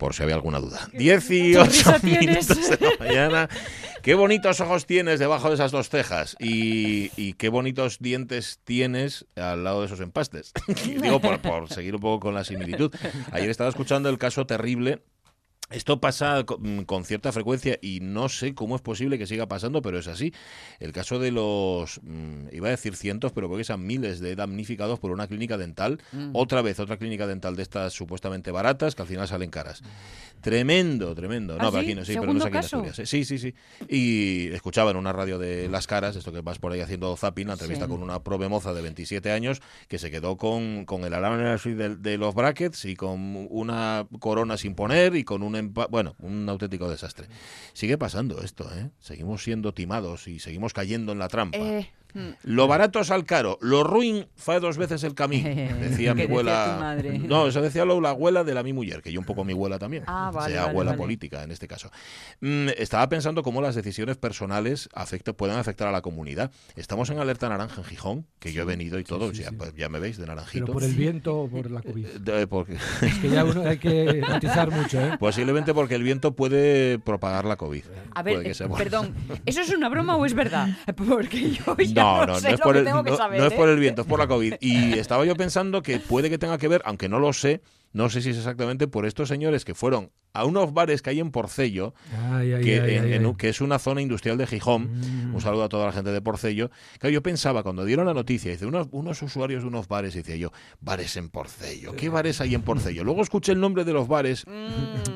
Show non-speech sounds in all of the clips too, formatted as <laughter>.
por si había alguna duda. 18 minutos de la mañana. Qué bonitos ojos tienes debajo de esas dos cejas y, y qué bonitos dientes tienes al lado de esos empastes. <laughs> Digo, por, por seguir un poco con la similitud. Ayer estaba escuchando el caso terrible esto pasa mm, con, cierta frecuencia y no sé cómo es posible que siga pasando, pero es así. El caso de los, mm, iba a decir cientos, pero porque sean miles de damnificados por una clínica dental, mm. otra vez otra clínica dental de estas supuestamente baratas que al final salen caras. Tremendo, tremendo. no, ¿Ah, pero aquí no, sí, pero no sé aquí en Asturias. Sí, sí, sí. Y escuchaba en una radio de Las Caras, esto que vas por ahí haciendo zapping, la entrevista con una prove moza de 27 años que se quedó con, con el alarme de, de los brackets y con una corona sin poner y con un bueno, un auténtico desastre. Sigue pasando esto, ¿eh? Seguimos siendo timados y seguimos cayendo en la trampa. Eh. Lo barato es al caro, lo ruin fue dos veces el camino, <laughs> decía mi abuela. No, eso decía lo, la abuela de la mi mujer, que yo un poco mi abuela también, ah, sea abuela política en este caso. Mm, estaba pensando cómo las decisiones personales pueden afectar a la comunidad. Estamos en alerta naranja en Gijón, que yo he venido y todo, pues, ya, me veis de naranjito. ¿Pero por el viento o por <laughs> la COVID? Es que ya uno hay que matizar <laughs> mucho, ¿eh? Posiblemente porque el viento puede propagar la COVID. A ver, eh, perdón, ¿eso es una broma o es verdad? Porque yo <laughs> no, no, no, es por el, no, es por el viento, es por la COVID. Y estaba yo pensando que puede que tenga que ver, aunque no lo sé, no sé si es exactamente por estos señores que fueron a unos bares que hay en Porcello, que, es una zona industrial de Gijón. Mm. Un saludo a toda la gente de Porcello. Que yo pensaba, cuando dieron la noticia, dice, unos, unos usuarios de unos bares, decía yo, bares en Porcello, ¿qué bares hay en Porcello? Luego escuché el nombre de los bares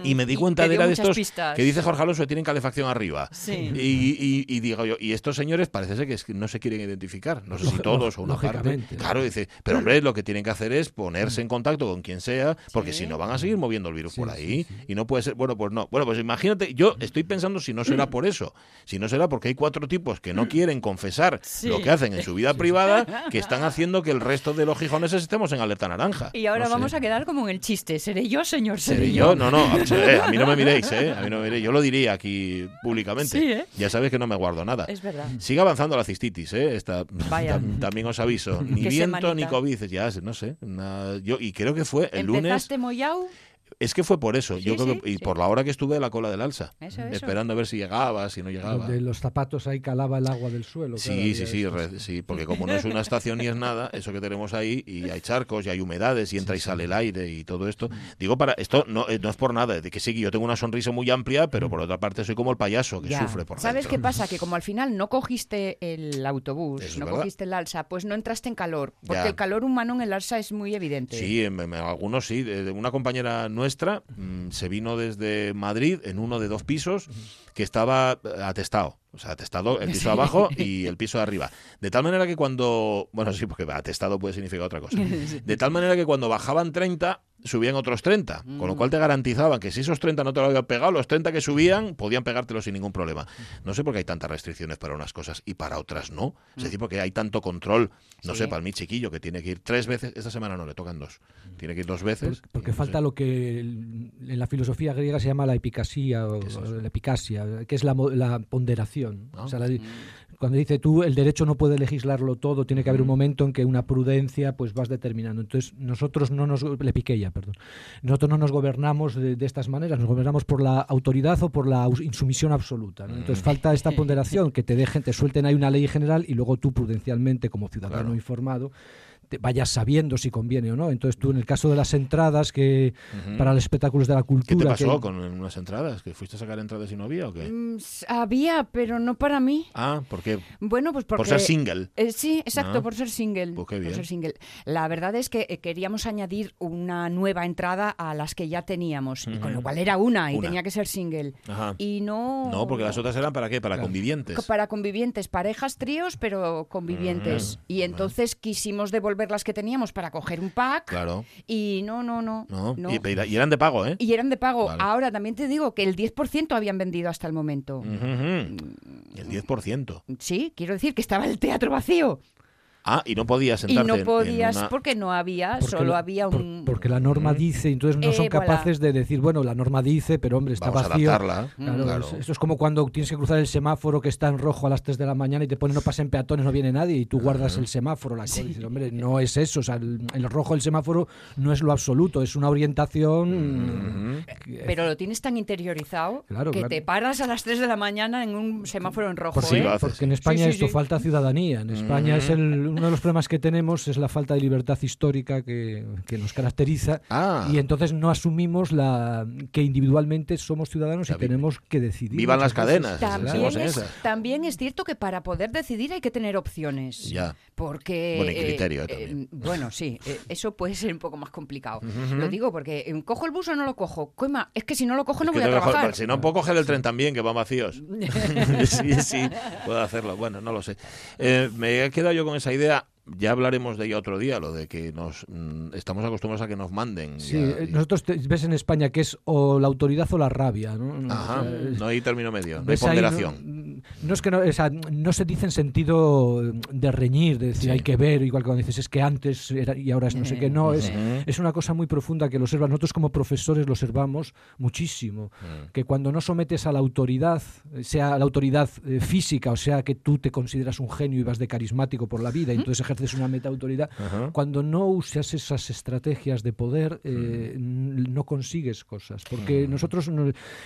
y me di cuenta de, era de estos que dice Jorge Alonso que tienen calefacción arriba. Y, digo yo, y estos señores parece ser que no se quieren identificar, no sé si <laughs> todos o una parte. Claro, dice, pero hombre, lo que tienen que hacer es ponerse en contacto con quien sea, porque si no van a seguir moviendo el virus por ahí y no puede ser, bueno, pues no. Bueno, pues imagínate, yo estoy pensando si no será por eso, si no será porque hay cuatro tipos que no quieren confesar lo que hacen en su vida privada, <laughs> que están haciendo que el resto de los gijoneses estemos en alerta naranja. Y ahora vamos a quedar como en el chiste, ¿seré yo, señor? ¿Seré, yo? No, no, <laughs> a mí no me miréis, ¿eh? A mí no me miréis. Yo lo diría aquí públicamente. ¿eh? Ya sabes que no me guardo nada. Es verdad. Sigue avanzando la cistitis, ¿eh? Esta, también os aviso. <laughs> Ni viento ni COVID, ya no sé. yo, y creo que fue el lunes. ¿Empezaste mollao? Es que fue por eso, yo creo que, y por la hora que estuve de la cola del alza, esperando a ver si llegaba, si no llegaba. De los zapatos ahí calaba el agua del suelo. Sí, sí, sí, sí, porque como no es una estación ni es nada, eso que tenemos ahí, y hay charcos, y hay humedades, y entra y sale el aire y todo esto. Digo, para esto no, eh, no es por nada, de que sí, que yo tengo una sonrisa muy amplia, pero por otra parte soy como el payaso que sufre por ¿Sabes qué pasa? Que como al final no cogiste el autobús, no cogiste el alza, pues no entraste en calor, porque el calor humano en el alza es muy evidente. Sí, algunos sí. Una compañera nuestra mm, se vino desde Madrid en uno de dos pisos que estaba eh, atestado. O sea, atestado el piso de abajo <laughs> y el piso de arriba. De tal manera que cuando. Bueno, sí, porque atestado puede significar otra cosa. <laughs> De tal manera que cuando bajaban 30, subían otros 30. Con lo mm. cual te garantizaban que si esos 30 no te lo habían pegado, los 30 que subían podían pegártelo sin ningún problema. No sé por qué hay tantas restricciones para unas cosas y para otras no. Es mm. decir, porque hay tanto control. No sé, para mi chiquillo que tiene que ir tres veces. Esta semana no le tocan dos. Tiene que ir dos veces. Porque, falta lo que en la filosofía griega se llama la epicasía o, la epicasia, que es la, ponderación. Ah. Mm. Cuando dice tú, el derecho no puede legislarlo todo, tiene que haber un momento en que una prudencia pues vas determinando. Entonces, nosotros no nos, le piqué ya, perdón, nosotros no nos gobernamos de, estas maneras, nos gobernamos por la autoridad o por la insumisión absoluta. Entonces, mm. falta esta ponderación, que te dejen, te suelten ahí una ley general y luego tú prudencialmente, como ciudadano informado, vayas sabiendo si conviene o no. Entonces tú en el caso de las entradas que para los espectáculos de la cultura... ¿Qué te pasó con unas entradas? ¿Que fuiste a sacar entradas y no había o qué? Mm, había, pero no para mí. Ah, ¿por qué? Bueno, pues porque... Por ser single. Eh, sí, exacto, ah. por ser single. Pues qué bien. Por ser single. La verdad es que eh, queríamos añadir una nueva entrada a las que ya teníamos, y con lo cual era una y tenía que ser single. Y no... No, porque las otras eran para qué? Para convivientes. Para convivientes, parejas, tríos, pero convivientes. Mm, y entonces quisimos devolver las que teníamos para coger un pack. Claro. Y no, no, no. Y, eran de pago, ¿eh? Y eran de pago. Ahora también te digo que el 10% habían vendido hasta el momento. El 10%. Sí, quiero decir que estaba el teatro vacío. Ah, y no podías sentarte Y no podías porque no había, solo había un... porque la norma dice, entonces no son capaces de decir, bueno, la norma dice, pero hombre, está vacío. Claro, Esto es como cuando tienes que cruzar el semáforo que está en rojo a las 3 de la mañana y te pone no pasen peatones, no viene nadie y tú guardas el semáforo. La dices, hombre, no es eso, o sea, el, rojo del semáforo no es lo absoluto, es una orientación... pero lo tienes tan interiorizado que te paras a las 3 de la mañana en un semáforo en rojo. ¿eh? Porque en España esto falta ciudadanía. En España es el, uno de los problemas que tenemos es la falta de libertad histórica que, que nos caracteriza ah. y entonces no asumimos la que individualmente somos ciudadanos y tenemos que decidir. Vivan las cadenas. También es, también es cierto que para poder decidir hay que tener opciones. Ya. Porque... Buen criterio eh, bueno, sí, eso puede ser un poco más complicado. Lo digo porque ¿cojo el bus o no lo cojo? Coima, es que si no lo cojo no voy a trabajar. si no, puedo coger el tren también, que va vacíos. <laughs> <laughs> sí, sí, puedo hacerlo. Bueno, no lo sé. Eh, me he quedado yo con esa idea idea ya hablaremos de ello otro día, lo de que nos mm, estamos acostumbrados a que nos manden. Sí, eh, nosotros ves en España que es o la autoridad o la rabia, ¿no? Ajá, no hay término medio, no hay ponderación. no, es que no, no se dice en sentido de reñir, de decir hay que ver, igual que cuando dices es que antes era y ahora es no sé qué, no, es, es una cosa muy profunda que lo observa. Nosotros como profesores lo observamos muchísimo, mm. que cuando no sometes a la autoridad, sea la autoridad eh, física, o sea que tú te consideras un genio y vas de carismático por la vida, y <laughs> entonces es una meta autoridad, cuando no usas esas estrategias de poder, eh, no consigues cosas. Porque nosotros,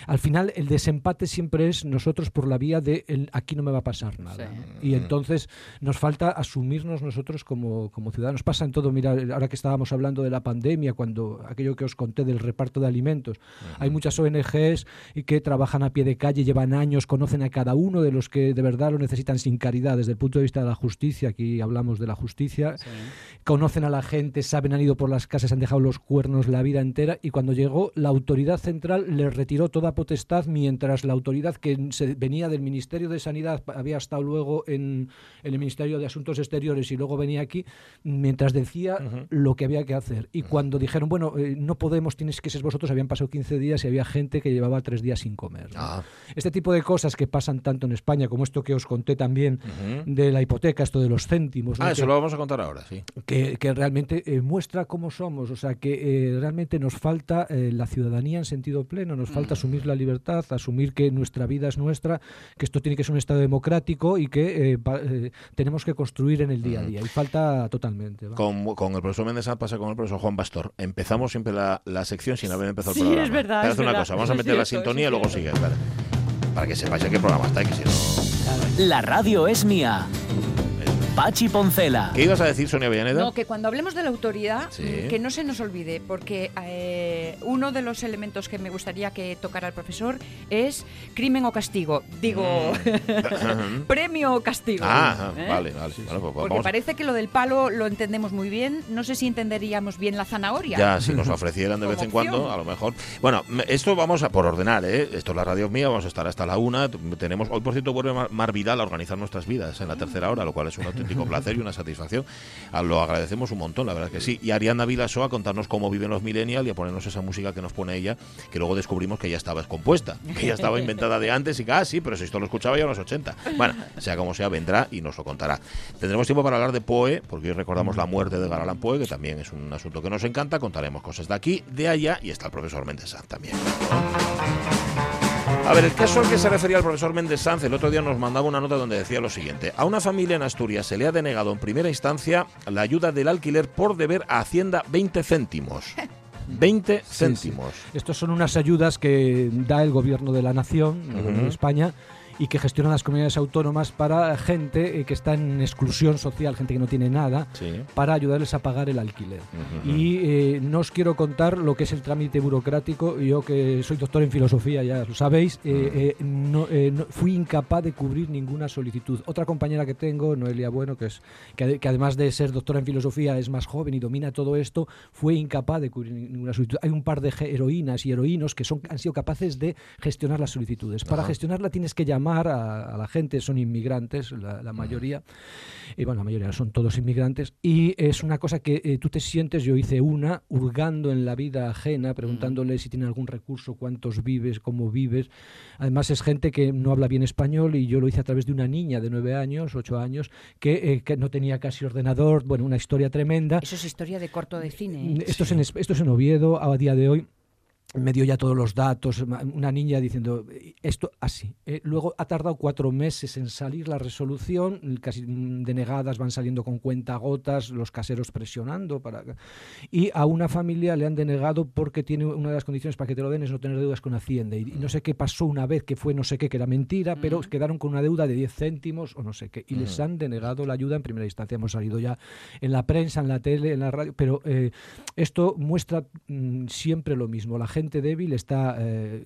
al final, el desempate siempre es nosotros por la vía de aquí no me va a pasar nada. Y entonces nos falta asumirnos nosotros como, como ciudadanos. Pasa en todo, mira, ahora que estábamos hablando de la pandemia, cuando aquello que os conté del reparto de alimentos, hay muchas ONGs y que trabajan a pie de calle, llevan años, conocen a cada uno de los que de verdad lo necesitan sin caridad, desde el punto de vista de la justicia, aquí hablamos de la justicia, conocen a la gente, saben, han ido por las casas, han dejado los cuernos la vida entera y cuando llegó la autoridad central les retiró toda potestad mientras la autoridad que se venía del Ministerio de Sanidad había estado luego en, el Ministerio de Asuntos Exteriores y luego venía aquí, mientras decía lo que había que hacer. Y cuando dijeron, bueno, eh, no podemos, tienes que ser vosotros, habían pasado 15 días y había gente que llevaba tres días sin comer. Ah. Este tipo de cosas que pasan tanto en España como esto que os conté también de la hipoteca, esto de los céntimos. Ah, eso lo vamos a contar ahora, sí. Que, realmente eh, muestra cómo somos, o sea, que eh, realmente nos falta eh, la ciudadanía en sentido pleno, nos falta mm. asumir la libertad, asumir que nuestra vida es nuestra, que esto tiene que ser un Estado democrático y que tenemos que construir en el día a mm. día. Y falta totalmente. Con, el profesor Méndez pasa con el profesor Juan Pastor. Empezamos siempre la, sección sin haber empezado el programa. Sí, es verdad. Es una cosa, vamos a meter la sintonía y luego sigue. Para que sepáis a qué programa está y que si no... La radio es mía. Pachi Poncela. ¿Qué ibas a decir, Sonia Villaneda? No, que cuando hablemos de la autoridad, que no se nos olvide, porque eh, uno de los elementos que me gustaría que tocara el profesor es crimen o castigo. Digo, mm. <laughs> premio o castigo. Ah, ¿eh? vale, vale. Pues porque parece que lo del palo lo entendemos muy bien. No sé si entenderíamos bien la zanahoria. Ya, si nos ofrecieran de vez en cuando, a lo mejor. Bueno, esto vamos a por ordenar, ¿eh? Esto es la radio mía, vamos a estar hasta la una. Tenemos, hoy por cierto vuelve Mar Vidal a organizar nuestras vidas en la tercera hora, lo cual es un auténtico placer y una satisfacción. Ah, lo agradecemos un montón, la verdad que sí. Y Ariana Vilaso a contarnos cómo viven los millennials y a ponernos esa música que nos pone ella, que luego descubrimos que ya estaba descompuesta, que ya estaba inventada de antes y que, ah, sí, pero si esto lo escuchaba ya en los 80. Bueno, sea como sea, vendrá y nos lo contará. Tendremos tiempo para hablar de Poe, porque hoy recordamos la muerte de Garalán Poe, que también es un asunto que nos encanta. Contaremos cosas de aquí, de allá y está el profesor Méndez también. A ver, el caso al que se refería el profesor Méndez Sanz el otro día nos mandaba una nota donde decía lo siguiente. A una familia en Asturias se le ha denegado en primera instancia la ayuda del alquiler por deber a Hacienda 20 céntimos. <laughs> 20 céntimos. Estos son unas ayudas que da el gobierno de la nación, de España, y que gestionan las comunidades autónomas para gente eh, que está en exclusión social, gente que no tiene nada, para ayudarles a pagar el alquiler. Y eh, no os quiero contar lo que es el trámite burocrático. Yo que soy doctor en filosofía, ya lo sabéis, eh, no, fui incapaz de cubrir ninguna solicitud. Otra compañera que tengo, Noelia Bueno, que, es, que, además de ser doctora en filosofía es más joven y domina todo esto, fue incapaz de cubrir ninguna solicitud. Hay un par de heroínas y heroínos que son, han sido capaces de gestionar las solicitudes. Para gestionarla tienes que llamar a, la gente, son inmigrantes, la, mayoría, y bueno, la mayoría son todos inmigrantes, y es una cosa que eh, tú te sientes, yo hice una, hurgando en la vida ajena, preguntándole si tiene algún recurso, cuántos vives, cómo vives. Además es gente que no habla bien español y yo lo hice a través de una niña de nueve años, ocho años, que, eh, que no tenía casi ordenador, bueno, una historia tremenda. Eso es historia de corto de cine. ¿eh? Esto, es en, esto es en Oviedo, a día de hoy me dio ya todos los datos, una niña diciendo esto así. Eh, luego ha tardado cuatro meses en salir la resolución, casi denegadas van saliendo con cuentagotas, los caseros presionando para y a una familia le han denegado porque tiene una de las condiciones para que te lo den es no tener deudas con Hacienda y, no sé qué pasó una vez que fue no sé qué que era mentira, pero quedaron con una deuda de 10 céntimos o no sé qué y les han denegado la ayuda en primera instancia. Hemos salido ya en la prensa, en la tele, en la radio, pero eh, esto muestra mm, siempre lo mismo. La gente débil está eh,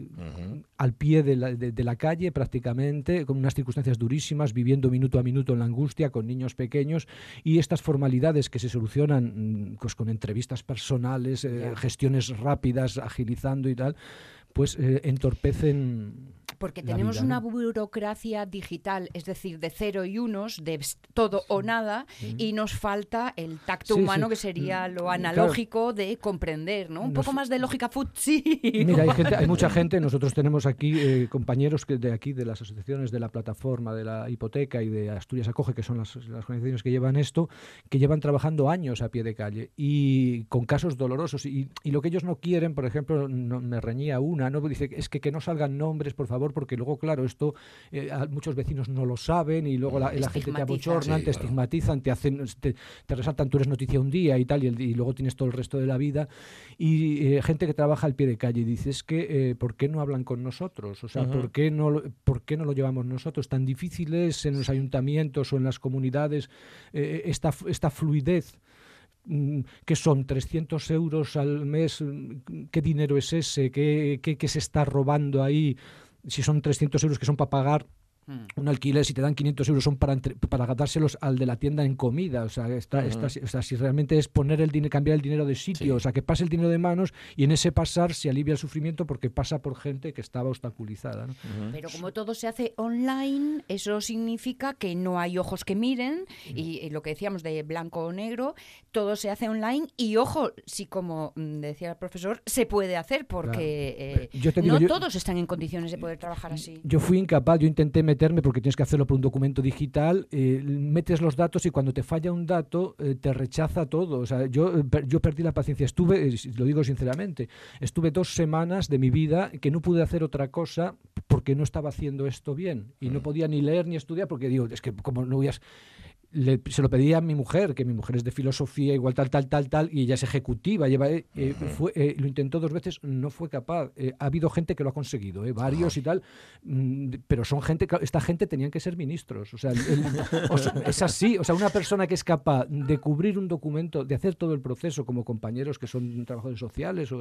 al pie de la, calle prácticamente, con unas circunstancias durísimas, viviendo minuto a minuto en la angustia, con niños pequeños, y estas formalidades que se solucionan mm, pues, con entrevistas personales, eh, gestiones rápidas, agilizando y tal, pues eh, entorpecen porque tenemos una burocracia digital, es decir, de cero y unos, de todo o nada, y nos falta el tacto humano, que sería mm, lo analógico de comprender, ¿no? Un poco más de lógica food, <laughs> sí. Mira, hay, mucha gente, nosotros tenemos aquí eh, compañeros que de aquí, de las asociaciones de la plataforma de la hipoteca y de Asturias Acoge, que son las, organizaciones que llevan esto, que llevan trabajando años a pie de calle y con casos dolorosos. Y, lo que ellos no quieren, por ejemplo, me reñía una, ¿no? Dice, es que, que no salgan nombres, por favor, porque luego, claro, esto eh, muchos vecinos no lo saben y luego la, gente te abochorna, te estigmatizan, te hacen, te, resaltan, tú eres noticia un día y tal, y, luego tienes todo el resto de la vida. Y eh, gente que trabaja al pie de calle y dices que, eh, ¿por qué no hablan con nosotros? O sea, ¿por, qué no, ¿por qué no lo llevamos nosotros? Tan difícil es en los ayuntamientos o en las comunidades esta, esta fluidez mm, que son 300 euros al mes, ¿qué dinero es ese? ¿Qué, qué, qué se está robando ahí? Si son 300 euros que son para pagar. Un alquiler, si te dan 500 euros, son para, para dárselos al de la tienda en comida. O sea, está, o sea, si realmente es poner el dinero, cambiar el dinero de sitio, o sea, que pase el dinero de manos y en ese pasar se alivia el sufrimiento porque pasa por gente que estaba obstaculizada. Pero como todo se hace online, eso significa que no hay ojos que miren y, lo que decíamos de blanco o negro, todo se hace online y ojo, si como mm, decía el profesor, se puede hacer porque eh, no todos están en condiciones de poder trabajar así. Yo fui incapaz, yo intenté meterme porque tienes que hacerlo por un documento digital, eh, metes los datos y cuando te falla un dato eh, te rechaza todo. O sea, yo, eh, yo perdí la paciencia. Estuve, lo digo sinceramente, estuve dos semanas de mi vida que no pude hacer otra cosa porque no estaba haciendo esto bien y no mm. podía ni leer ni estudiar porque digo, es que como no voy a se lo pedía a mi mujer, que mi mujer es de filosofía, igual tal, tal, tal, tal, y ella es ejecutiva, lleva, eh, eh, fue, eh, lo intentó dos veces, no fue capaz. ha habido gente que lo ha conseguido, varios y tal, mm, pero son gente, esta gente tenían que ser ministros. O sea, es así, o sea, una persona que es capaz de cubrir un documento, de hacer todo el proceso como compañeros que son trabajadores sociales, o,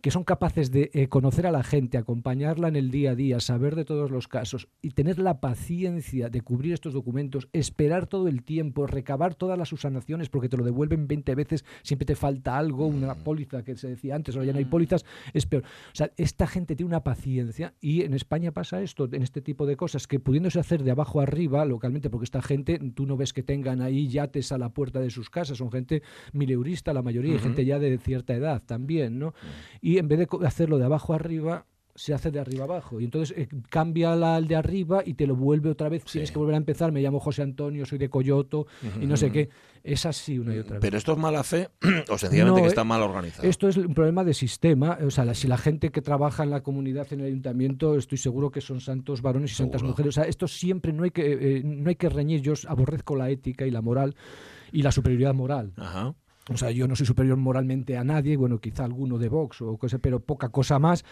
que son capaces de conocer a la gente, acompañarla en el día a día, saber de todos los casos y tener la paciencia de cubrir estos documentos, esperar todo el tiempo, recabar todas las usanaciones porque te lo devuelven 20 veces, siempre te falta algo, una mm. póliza que se decía antes, ahora ya no hay mm. pólizas, es peor. O sea, esta gente tiene una paciencia y en España pasa esto, en este tipo de cosas, que pudiéndose hacer de abajo arriba localmente, porque esta gente, tú no ves que tengan ahí yates a la puerta de sus casas, son gente mileurista la mayoría, y gente ya de cierta edad también, ¿no? Mm. Y en vez de hacerlo de abajo arriba, se hace de arriba abajo. Y entonces eh, cambia la, al de arriba y te lo vuelve otra vez. Tienes que volver a empezar. Me llamo José Antonio, soy de Coyoto y no sé qué. Es así una y otra vez. ¿Pero esto es mala fe <clears throat> o sencillamente que está mal organizado? Esto es un problema de sistema. O sea, si la gente que trabaja en la comunidad, en el ayuntamiento, estoy seguro que son santos varones y santas mujeres. O sea, esto siempre no hay que, eh, no hay que reñir. Yo aborrezco la ética y la moral y la superioridad moral. Ajá. O sea, yo no soy superior moralmente a nadie, bueno, quizá alguno de Vox o cosa, pero poca cosa más.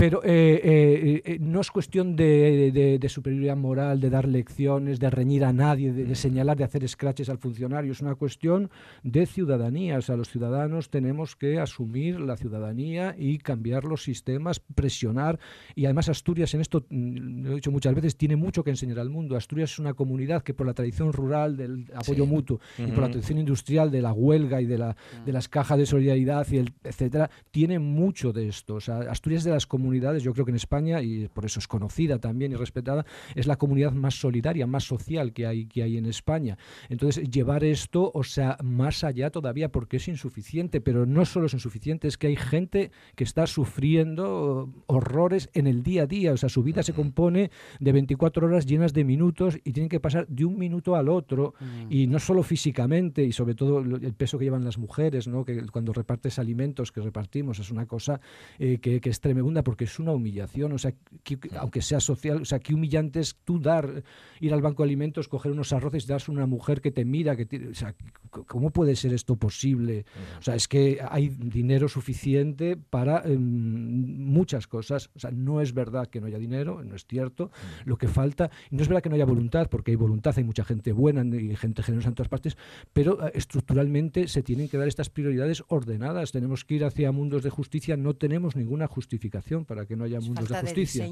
Pero eh, eh, eh, no es cuestión de, superioridad moral, de dar lecciones, de reñir a nadie, de, señalar, de hacer scratches al funcionario. Es una cuestión de ciudadanía. O sea, los ciudadanos tenemos que asumir la ciudadanía y cambiar los sistemas, presionar. Y además Asturias en esto, mm, lo he dicho muchas veces, tiene mucho que enseñar al mundo. Asturias es una comunidad que por la tradición rural del apoyo mutuo y por la tradición industrial de la huelga y de, la, de las cajas de solidaridad y el etcétera, tiene mucho de esto. O sea, Asturias de las comunidades yo creo que en España, y por eso es conocida también y respetada, es la comunidad más solidaria, más social que hay, que hay en España. Entonces, llevar esto, o sea, más allá todavía, porque es insuficiente, pero no solo es insuficiente, es que hay gente que está sufriendo horrores en el día a día, o sea, su vida se compone de 24 horas llenas de minutos y tienen que pasar de un minuto al otro, mm. y no solo físicamente, y sobre todo el peso que llevan las mujeres, ¿no? que cuando repartes alimentos que repartimos es una cosa eh, que, es tremenda porque es una humillación, o sea, aunque sea social, o sea, qué humillante es tú dar, ir al banco de alimentos, coger unos arroces y darse a una mujer que te mira, que o sea, ¿cómo puede ser esto posible? O sea, es que hay dinero suficiente para em, muchas cosas, o sea, no es verdad que no haya dinero, no es cierto, lo que falta, y no es verdad que no haya voluntad, porque hay voluntad, hay mucha gente buena y gente generosa en todas partes, pero eh, estructuralmente se tienen que dar estas prioridades ordenadas, tenemos que ir hacia mundos de justicia, no tenemos ninguna justificación para que no haya mundos de justicia.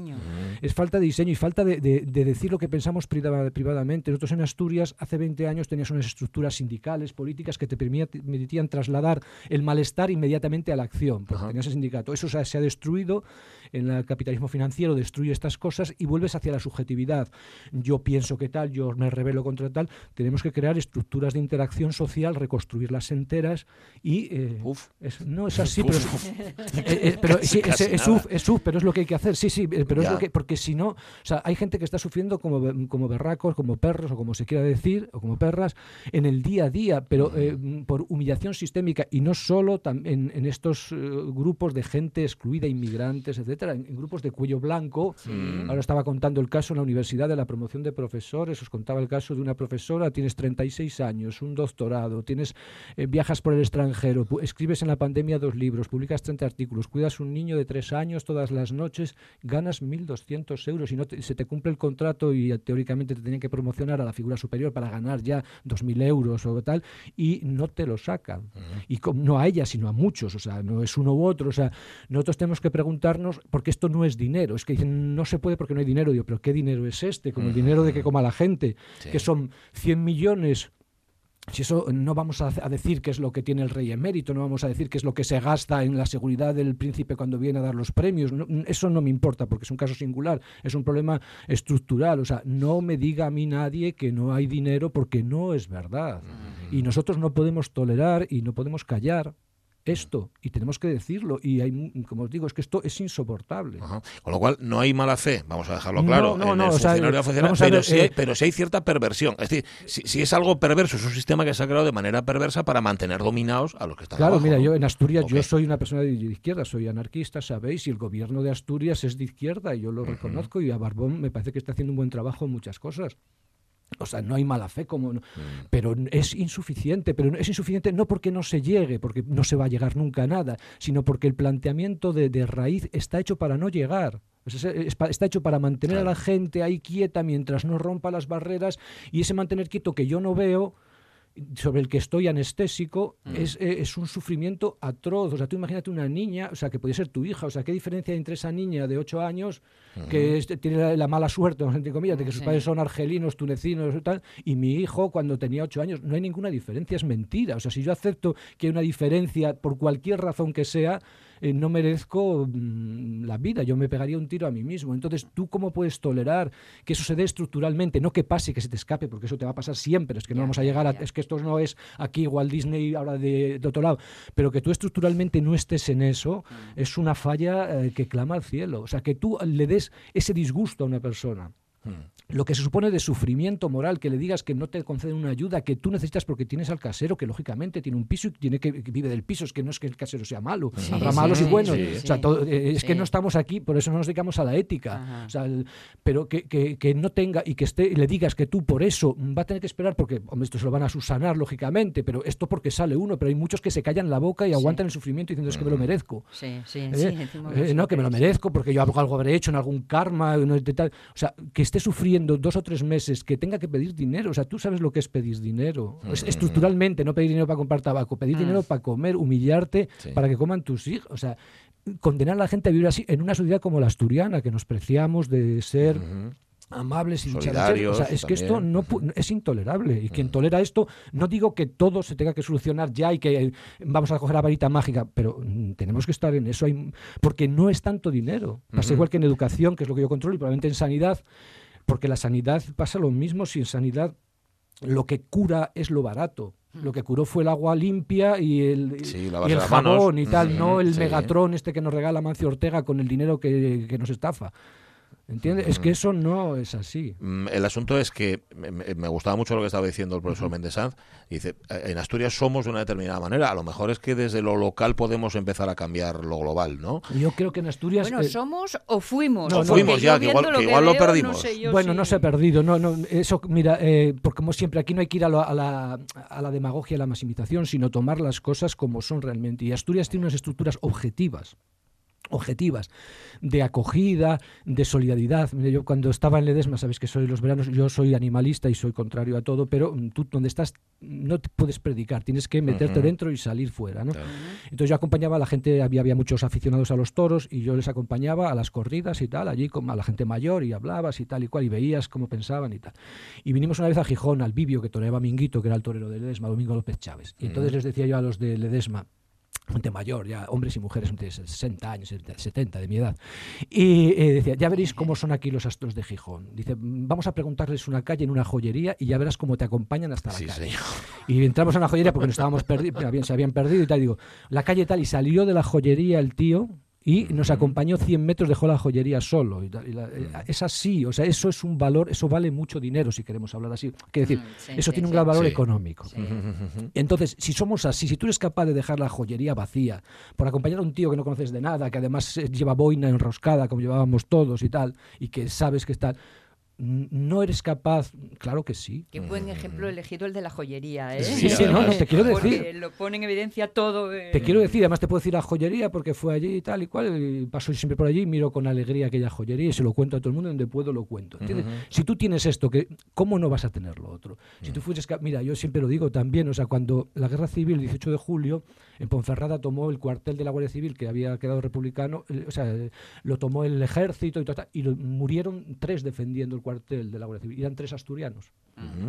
es falta de diseño y falta de, decir lo que pensamos privadamente. Nosotros en Asturias hace 20 años teníamos unas estructuras sindicales, políticas que te permitían trasladar el malestar inmediatamente a la acción, porque tenías el sindicato. Eso se ha destruido en el capitalismo financiero, destruye estas cosas y vuelves hacia la subjetividad. Yo pienso que tal, yo me revelo contra tal. Tenemos que crear estructuras de interacción social, reconstruirlas enteras y... Eh, no es así, pero, es, es, pero es lo que hay que hacer. Sí, sí, eh, pero es lo que... Porque si no, o sea, hay gente que está sufriendo como, como berracos, como perros o como se quiera decir, o como perras, en el día a día, pero eh, por humillación sistémica y no solo en, en estos grupos de gente excluida, inmigrantes, etc en, grupos de cuello blanco. Ahora estaba contando el caso en la universidad de la promoción de profesores, os contaba el caso de una profesora, tienes 36 años, un doctorado, tienes eh, viajas por el extranjero, escribes en la pandemia dos libros, publicas 30 artículos, cuidas un niño de 3 años todas las noches, ganas 1.200 euros y no se te cumple el contrato y eh, teóricamente te tenían que promocionar a la figura superior para ganar ya 2.000 euros o tal y no te lo sacan. Y no a ella, sino a muchos, o sea, no es uno u otro, o sea, nosotros tenemos que preguntarnos porque esto no es dinero. Es que dicen, no se puede porque no hay dinero. Digo, pero ¿qué dinero es este? Como el dinero de que coma la gente, que son 100 millones si eso no vamos a, decir qué es lo que tiene el rey emérito, no vamos a decir qué es lo que se gasta en la seguridad del príncipe cuando viene a dar los premios, eso no me importa porque es un caso singular, es un problema estructural, o sea, no me diga a mí nadie que no hay dinero porque no es verdad. Y nosotros no podemos tolerar y no podemos callar esto y tenemos que decirlo y hay como os digo es que esto es insoportable. Con lo cual no hay mala fe vamos a dejarlo claro no, no, pero, sí hay, eh, pero hay cierta perversión es decir si, es algo perverso es un sistema que se ha creado de manera perversa para mantener dominados a los que están claro mira yo en Asturias yo soy una persona de, izquierda soy anarquista sabéis y el gobierno de Asturias es de izquierda y yo lo reconozco y a Barbón me parece que está haciendo un buen trabajo en muchas cosas o sea, no hay mala fe, como, mm. pero es insuficiente. Pero es insuficiente no porque no se llegue, porque no se va a llegar nunca a nada, sino porque el planteamiento de, raíz está hecho para no llegar. Está hecho para mantener a la gente ahí quieta mientras no rompa las barreras y ese mantener quieto que yo no veo, sobre el que estoy anestésico mm. es, eh, es, un sufrimiento atroz. O sea, tú imagínate una niña, o sea, que puede ser tu hija, o sea, ¿qué diferencia hay entre esa niña de 8 años que tiene la, mala suerte, entre comillas, de que sus padres son argelinos, tunecinos y tal, y mi hijo cuando tenía 8 años? No hay ninguna diferencia, es mentira. O sea, si yo acepto que hay una diferencia por cualquier razón que sea, eh, no merezco mm, la vida, yo me pegaría un tiro a mí mismo. Entonces, ¿tú cómo puedes tolerar que eso se dé estructuralmente? No que pase, que se te escape, porque eso te va a pasar siempre, es que no vamos a llegar a... Es que esto no es aquí igual Disney ahora de, otro lado, pero que tú estructuralmente no estés en eso mm. es una falla eh, que clama al cielo. O sea, que tú le des ese disgusto a una persona. Mm. Lo que se supone de sufrimiento moral, que le digas que no te conceden una ayuda que tú necesitas porque tienes al casero, que lógicamente tiene un piso y tiene que, vive del piso, es que no es que el casero sea malo, habrá malos y buenos, o sea, eh, es que no estamos aquí, por eso no nos dedicamos a la ética, o sea, pero que, que, no tenga y que esté, le digas que tú por eso va a tener que esperar, porque hombre, esto se lo van a susanar lógicamente, pero esto porque sale uno, pero hay muchos que se callan la boca y aguantan el sufrimiento diciendo es que me lo merezco. Sí, sí, ¿Eh? Eh, no, que me lo merezco porque yo algo habré hecho en algún karma, tal, o sea, que esté sufriendo dos o tres meses que tenga que pedir dinero. O sea, tú sabes lo que es pedir dinero. Mm. estructuralmente, no pedir dinero para comprar tabaco, pedir mm. dinero para comer, humillarte, para que coman tus hijos. O sea, condenar a la gente a vivir así en una sociedad como la asturiana, que nos preciamos de ser amables y solidarios. O sea, es que esto no es intolerable. Y quien mm. tolera esto, no digo que todo se tenga que solucionar ya y que vamos a coger la varita mágica, pero mm, tenemos que estar en eso, porque no es tanto dinero. Pasa igual que en educación, que es lo que yo controlo, y probablemente en sanidad, porque la sanidad pasa lo mismo si en sanidad lo que cura es lo barato. Hmm. Lo que curó fue el agua limpia y el, el jabón y tal, no el megatrón este que nos regala Mancio Ortega con el dinero que, que nos estafa. ¿Entiendes? Es que eso no es así. Mm, el asunto es que me, gustaba mucho lo que estaba diciendo el profesor Méndez Sanz. Dice, eh, en Asturias somos de una determinada manera. A lo mejor es que desde lo local podemos empezar a cambiar lo global, ¿no? Yo creo que en Asturias... Bueno, ¿somos o fuimos? No, fuimos ya, que igual, lo, perdimos. bueno, no se ha perdido. No, no, eso, mira, eh, porque como siempre, aquí no hay que ir a, la, a la demagogia, a la maximización, sino tomar las cosas como son realmente. Y Asturias tiene unas estructuras objetivas objetivas de acogida, de solidaridad. yo cuando estaba en Ledesma, sabes que soy los veranos, yo soy animalista y soy contrario a todo, pero mm, tú donde estás no te puedes predicar, tienes que meterte dentro y salir fuera. ¿no? Entonces yo acompañaba a la gente, había, había muchos aficionados a los toros y yo les acompañaba a las corridas y tal, allí con a la gente mayor y hablabas y tal y cual y veías cómo pensaban y tal. Y vinimos una vez a Gijón, al Bibio, que toreaba Minguito, que era el torero de Ledesma, Domingo López Chávez. Y entonces les decía yo a los de Ledesma, gente mayor, ya hombres y mujeres de 60 años, 70 de mi edad. Y eh, decía, ya veréis cómo son aquí los astros de Gijón. Dice, vamos a preguntarles una calle en una joyería y ya verás cómo te acompañan hasta la calle. Y entramos a una joyería porque nos estábamos perdidos, se habían perdido y tal. digo, la calle tal, y salió de la joyería el tío, y nos acompañó 100 metros, dejó la joyería solo. Y, eh, es así, o sea, eso es un valor, eso vale mucho dinero si queremos hablar así. Quiero decir, eso tiene un gran valor económico. Entonces, si somos así, si tú eres capaz de dejar la joyería vacía por acompañar a un tío que no conoces de nada, que además eh, lleva boina enroscada como llevábamos todos y tal, y que sabes que está no eres capaz, claro que sí. Qué buen ejemplo elegido el de la joyería, ¿eh? Sí, sí, no, te quiero decir. lo pone en evidencia todo. Te quiero decir, además te puedo decir la joyería porque fue allí y tal y cual, y paso siempre por allí, miro con alegría aquella joyería y se lo cuento a todo el mundo, donde puedo lo cuento. Si tú tienes esto, que ¿cómo no vas a tener lo otro? Si tú fueses, mira, yo siempre lo digo también, o sea, cuando la guerra civil, el 18 de julio, en Ponferrada tomó el cuartel de la Guardia Civil, que había quedado republicano, o sea, lo tomó el ejército y, y murieron tres defendiendo el cuartel de la Guardia Civil eran tres asturianos,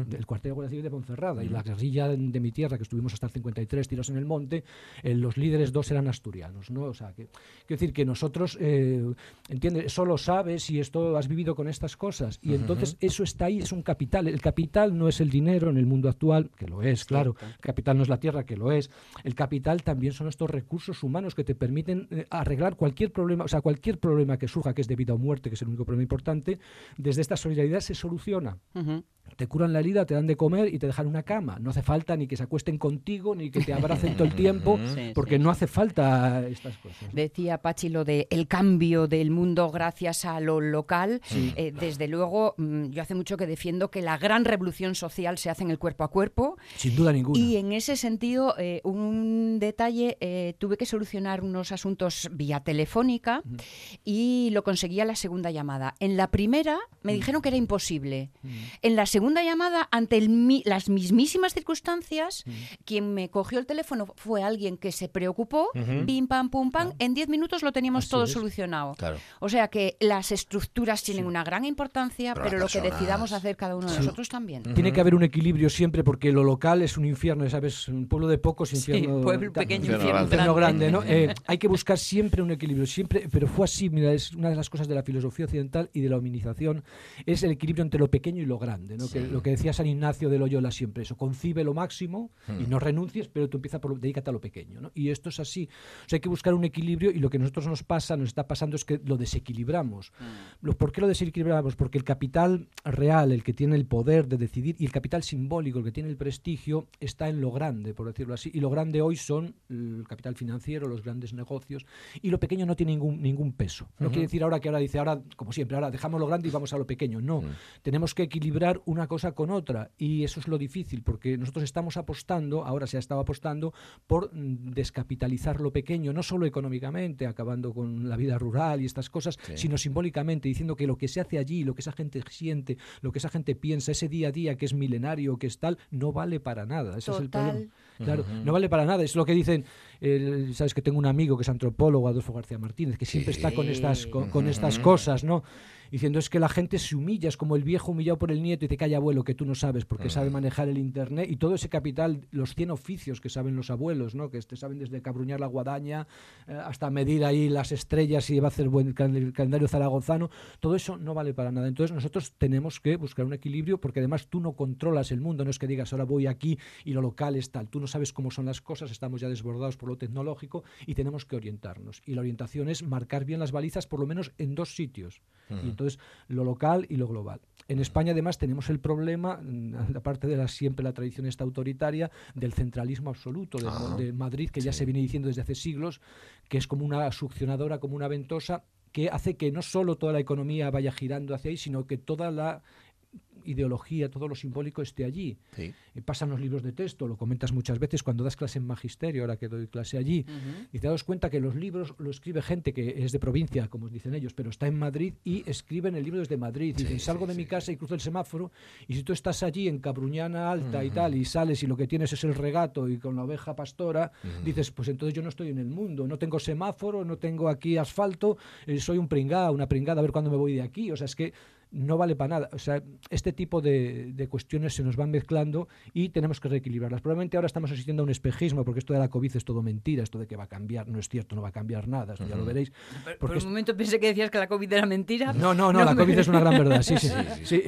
del cuartel de Guardia Civil de Ponferrada, y la guerrilla de, mi tierra, que estuvimos hasta el 53 tiros en el monte, eh, los líderes dos eran asturianos, ¿no? O sea, que, quiero decir que nosotros, eh, entiendes, eso lo sabes y esto has vivido con estas cosas, y entonces eso está ahí, es un capital. El capital no es el dinero en el mundo actual, que lo es, claro, el capital no es la tierra, que lo es, el capital también son estos recursos humanos que te permiten eh, arreglar cualquier problema, o sea, cualquier problema que surja, que es de vida o muerte, que es el único problema importante, desde esta solidaridad se soluciona. Te curan la herida, te dan de comer y te dejan una cama. No hace falta ni que se acuesten contigo, ni que te abracen todo el <laughs> tiempo, porque no hace falta estas cosas. Decía Pachi lo de el cambio del mundo gracias a lo local. Eh, desde luego, mm, yo hace mucho que defiendo que la gran revolución social se hace en el cuerpo a cuerpo. Sin duda ninguna. Y en ese sentido, eh, un detalle, eh, tuve que solucionar unos asuntos vía telefónica y lo conseguí a la segunda llamada. En la primera me dijeron que era imposible. En la segunda llamada, ante las mismísimas circunstancias, quien me cogió el teléfono fue alguien que se preocupó, pim, pam, pum, pam, en 10 minutos lo teníamos todo solucionado. O sea que las estructuras tienen una gran importancia, pero, lo que decidamos hacer cada uno de nosotros también. Tiene que haber un equilibrio siempre, porque lo local es un infierno, ¿sabes? Un pueblo de pocos, infierno... pueblo pequeño, infierno, grande. ¿no? Eh, hay que buscar siempre un equilibrio, siempre, pero fue así, mira, es una de las cosas de la filosofía occidental y de la hominización, es el equilibrio entre lo pequeño y lo grande. ¿no? Que, lo que decía San Ignacio de Loyola siempre, eso, concibe lo máximo y hmm. no renuncies, pero tú empiezas por dedícate a lo pequeño. ¿no? Y esto es así. O sea, hay que buscar un equilibrio y lo que a nosotros nos pasa, nos está pasando es que lo desequilibramos. Hmm. ¿Por qué lo desequilibramos? Porque el capital real, el que tiene el poder de decidir, y el capital simbólico, el que tiene el prestigio, está en lo grande, por decirlo así. Y lo grande hoy son el capital financiero, los grandes negocios, y lo pequeño no tiene ningún, ningún peso. No quiere decir ahora que ahora dice, ahora, como siempre, ahora dejamos lo grande y vamos a lo pequeño. No, hmm. tenemos que equilibrar una cosa con otra y eso es lo difícil porque nosotros estamos apostando, ahora se ha estado apostando por mm, descapitalizar lo pequeño, no solo económicamente, acabando con la vida rural y estas cosas, sino simbólicamente, diciendo que lo que se hace allí, lo que esa gente siente, lo que esa gente piensa, ese día a día que es milenario, que es tal, no vale para nada. Ese es el problema. Claro, no vale para nada. Es lo que dicen, sabes que tengo un amigo que es antropólogo, Adolfo García Martínez, que siempre está con estas, con, estas cosas, ¿no? Diciendo es que la gente se humilla, es como el viejo humillado por el nieto y te calla abuelo que tú no sabes porque sabe manejar el internet y todo ese capital, los 100 oficios que saben los abuelos, ¿no? que te saben desde cabruñar la guadaña eh, hasta medir ahí las estrellas y va a hacer buen calendario zaragozano, todo eso no vale para nada. Entonces nosotros tenemos que buscar un equilibrio porque además tú no controlas el mundo, no es que digas ahora voy aquí y lo local es tal, tú no sabes cómo son las cosas, estamos ya desbordados por lo tecnológico y tenemos que orientarnos. Y la orientación es marcar bien las balizas por lo menos en dos sitios. Y entonces lo local y lo global. En España además tenemos el problema, mm, <laughs> aparte de la, siempre la tradición esta autoritaria, del centralismo absoluto de, ah, Madrid, que ya se viene diciendo desde hace siglos, que es como una succionadora, como una ventosa que hace que no solo toda la economía vaya girando hacia ahí, sino que toda la ideología, todo lo simbólico esté allí. Y pasan los libros de texto, lo comentas muchas veces cuando das clase en magisterio, ahora que doy clase allí, y te das cuenta que los libros lo escribe gente que es de provincia, como dicen ellos, pero está en Madrid y escriben el libro desde Madrid. y dicen, salgo de mi casa y cruzo el semáforo, y si tú estás allí en Cabruñana Alta y tal, y sales y lo que tienes es el regato y con la oveja pastora, dices, pues entonces yo no estoy en el mundo, no tengo semáforo, no tengo aquí asfalto, eh, soy un pringada, una pringada, a ver cuándo me voy de aquí. O sea, es que no vale para nada. O sea, este tipo de, de, cuestiones se nos van mezclando y tenemos que reequilibrarlas. Probablemente ahora estamos asistiendo a un espejismo, porque esto de la COVID es todo mentira, esto de que va a cambiar, no es cierto, no va a cambiar nada, ya lo veréis. por un momento pensé que decías que la COVID era mentira. No, no, no, la COVID es una gran verdad, sí, sí. sí,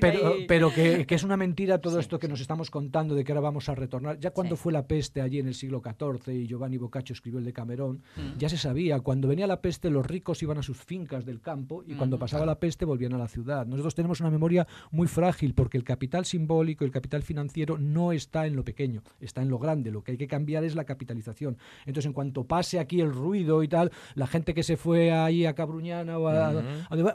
pero, que pero que, es una mentira todo esto que nos estamos contando de que ahora vamos a retornar. Ya cuando fue la peste allí en el siglo XIV y Giovanni Boccaccio escribió el de Camerón, mm. ya se sabía, cuando venía la peste los ricos iban a sus fincas del campo y cuando mm, pasaba la peste volvían a la ciudad nosotros tenemos una memoria muy frágil porque el capital simbólico, el capital financiero no está en lo pequeño, está en lo grande. Lo que hay que cambiar es la capitalización. Entonces, en cuanto pase aquí el ruido y tal, la gente que se fue ahí a Cabruñana o a,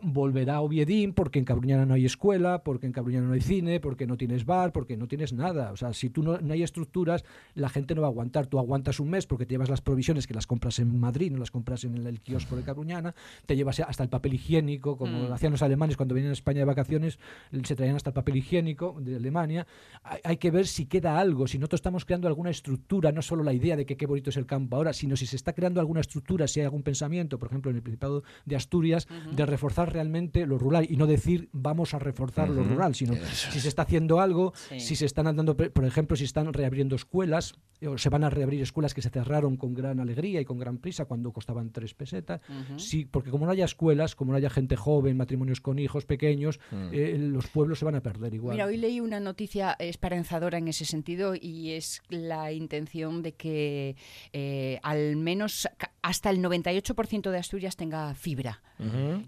volverá a Oviedín porque en Cabruñana no hay escuela, porque en Cabruñana no hay cine, porque no tienes bar, porque no tienes nada. O sea, si tú no, hay estructuras, la gente no va a aguantar. Tú aguantas un mes porque te llevas las provisiones que las compras en Madrid, no las compras en el, kiosco de Cabruñana, te llevas hasta el papel higiénico, como mm. hacían los alemanes cuando venían a España de vacaciones, se traían hasta el papel higiénico de Alemania. Hay, que ver si queda algo, si nosotros estamos creando alguna estructura, no solo la idea de que qué bonito es el campo ahora, sino si se está creando alguna estructura, si hay algún pensamiento, por ejemplo, en el Principado de Asturias, de reforzar realmente lo rural y no decir vamos a reforzar lo rural, sino si se está haciendo algo, si se están andando, por ejemplo, si están reabriendo escuelas, o se van a reabrir escuelas que se cerraron con gran alegría y con gran prisa cuando costaban tres pesetas, sí, porque como no haya escuelas, como no haya gente joven, matrimonios con hijos pequeños, Mm. Eh, los pueblos se van a perder igual. Mira, hoy leí una noticia esperanzadora en ese sentido y es la intención de que eh, al menos hasta el 98% de Asturias tenga fibra.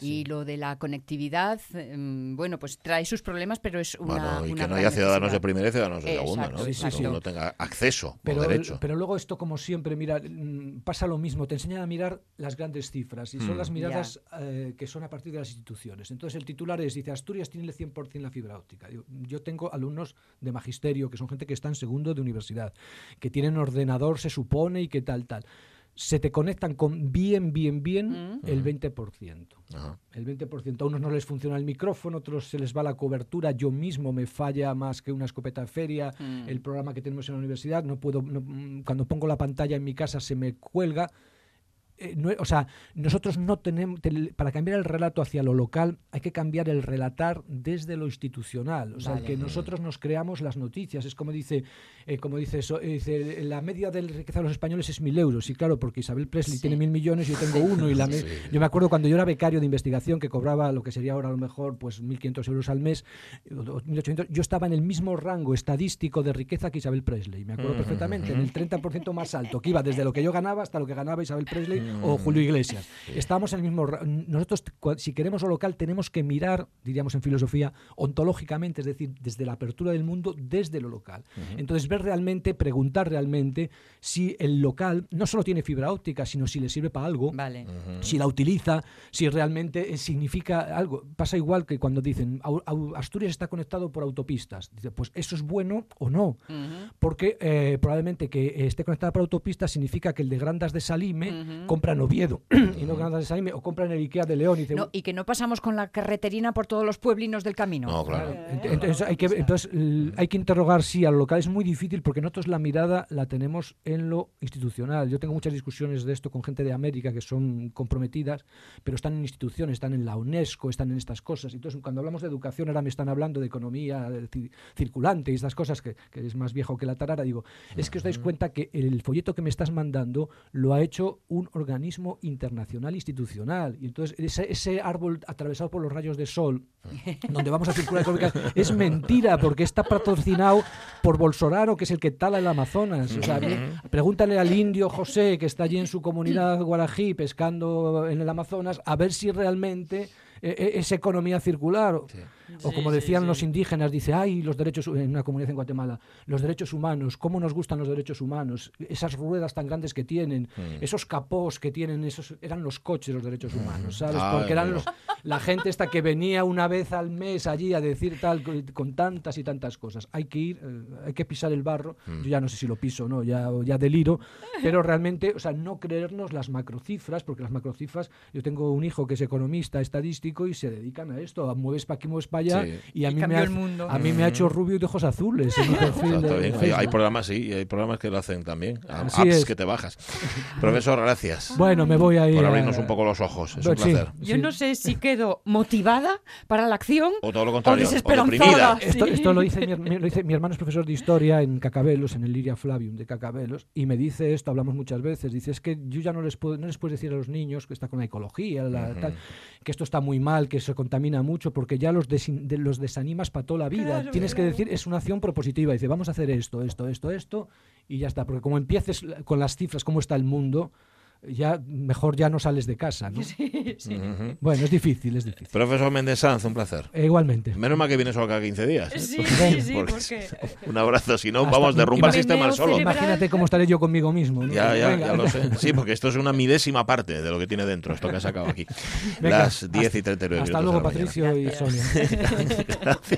y lo de la conectividad, em, bueno, pues trae sus problemas, pero es una. Bueno, y que no haya ciudadanos de primera y ciudadanos de segunda, ¿no? Sí, que uno tenga acceso pero, derecho. Pero luego esto, como siempre, mira, mm, pasa lo mismo, te enseñan a mirar las grandes cifras y son mm. las miradas eh, que son a partir de las instituciones. Entonces el titular es, dice, Asturias tiene el 100% la fibra óptica. Yo, tengo alumnos de magisterio, que son gente que está en segundo de universidad, que tienen ordenador, se supone, y que tal, tal se te conectan con bien, bien, bien mm. el 20%. El 20%. A unos no les funciona el micrófono, a otros se les va la cobertura. Yo mismo me falla más que una escopeta de feria. Mm. El programa que tenemos en la universidad, no puedo, cuando pongo la pantalla en mi casa se me cuelga. Eh, o sea, nosotros no tenemos, para cambiar el relato hacia lo local, hay que cambiar el relatar desde lo institucional. O sea, que nosotros nos creamos las noticias. Es como dice, eh, como dice, eso, eh, dice, la media de riqueza de los españoles es mil euros. Y claro, porque Isabel Presley tiene mil millones, y yo <laughs> tengo uno. y la Yo me acuerdo cuando yo era becario de investigación, que cobraba lo que sería ahora a lo mejor pues 1.500 euros al mes, 1.800, yo estaba en el mismo rango estadístico de riqueza que Isabel Presley. Me acuerdo perfectamente, en el <laughs> 30% más alto, que iba desde lo que yo ganaba hasta lo que ganaba Isabel Presley o Julio Iglesias. Estamos en el mismo. Nosotros, si queremos lo local, tenemos que mirar, diríamos en filosofía, ontológicamente, es decir, desde la apertura del mundo, desde lo local. Entonces, ver realmente, preguntar realmente si el local no solo tiene fibra óptica, sino si le sirve para algo, si la utiliza, si realmente eh, significa algo. Pasa igual que cuando dicen Asturias está conectado por autopistas. Dice, pues eso es bueno o no. Porque eh, probablemente que esté conectada por autopistas significa que el de Grandas de Salime compra en Oviedo <clears throat> y no ganan en Saime, o compra en el Ikea de León. Y, y que no pasamos con la carreterina por todos los pueblinos del camino. No, claro. Entonces, hay que, entonces hay que interrogar, sí, a lo local es muy difícil porque nosotros la mirada la tenemos en lo institucional. Yo tengo muchas discusiones de esto con gente de América que son comprometidas, pero están en instituciones, están en la UNESCO, están en estas cosas. Entonces, cuando hablamos de educación, ahora me están hablando de economía circulante y estas cosas que, que es más viejo que la tarara, digo, es que os dais cuenta que el folleto que me estás mandando lo ha hecho un organismo internacional institucional. Y entonces ese, ese árbol atravesado por los rayos de sol, <laughs> donde vamos a circular es mentira, porque está patrocinado por Bolsonaro, que es el que tala el Amazonas. O sea, pregúntale al indio José, que está allí en su comunidad guarají pescando en el Amazonas, a ver si realmente eh, eh, es economía circular. O como decían los indígenas, dice, ay, los derechos, en una comunidad en Guatemala, los derechos humanos, cómo nos gustan los derechos humanos, esas ruedas tan grandes que tienen, mm. esos capós que tienen, esos eran los coches los derechos mm. humanos, ¿sabes? Ah, Porque eran los, la gente esta que venía una vez al mes allí a decir tal, con tantas y tantas cosas. Hay que ir, eh, hay que pisar el barro, mm. yo ya no sé si lo piso o no, ya, ya deliro, pero realmente, o sea, no creernos las macrocifras, porque las macrocifras, yo tengo un hijo que es economista, estadístico y se dedican a esto, a mueves para aquí, mueves para y a mí, me ha, a mí me ha hecho rubio y de ojos azules. hay, programas, sí, hay programas que lo hacen también. apps que te bajas. Profesor, gracias. <laughs> Bueno, me voy a ir. Por abrirnos un poco los ojos. Es un placer. Yo no sé si quedo motivada para la acción o todo lo contrario, o, deprimida. Esto, lo, dice mi, <laughs> lo, dice mi, hermano es profesor de historia en Cacabelos, en el Liria Flavium de Cacabelos, y me dice esto, hablamos muchas veces, dice, es que yo ya no les puedo, no les puedes decir a los niños que está con la ecología, que esto está muy mal, que se contamina mucho, porque ya los de los desanimas para toda la vida. Tienes que decir, es una acción propositiva. Dice, vamos a hacer esto, esto, esto, esto, y ya está. Porque como empieces con las cifras, cómo está el mundo, ya mejor ya no sales de casa, ¿no? <laughs> Bueno, es difícil, es difícil. Profesor Méndez Sanz, un placer. Eh, igualmente. Menos mal que vienes solo cada 15 días. ¿eh? Sí, sí, sí, porque... <laughs> Un abrazo, si no, vamos, derrumbar el sistema solo. Imagínate cómo estaré yo conmigo mismo. Ya, ya, ya lo sé. <laughs> Sí, porque esto es una midésima parte de lo que tiene dentro, esto que ha sacado aquí. Las 10 y 39 Hasta luego, Patricio y Sonia.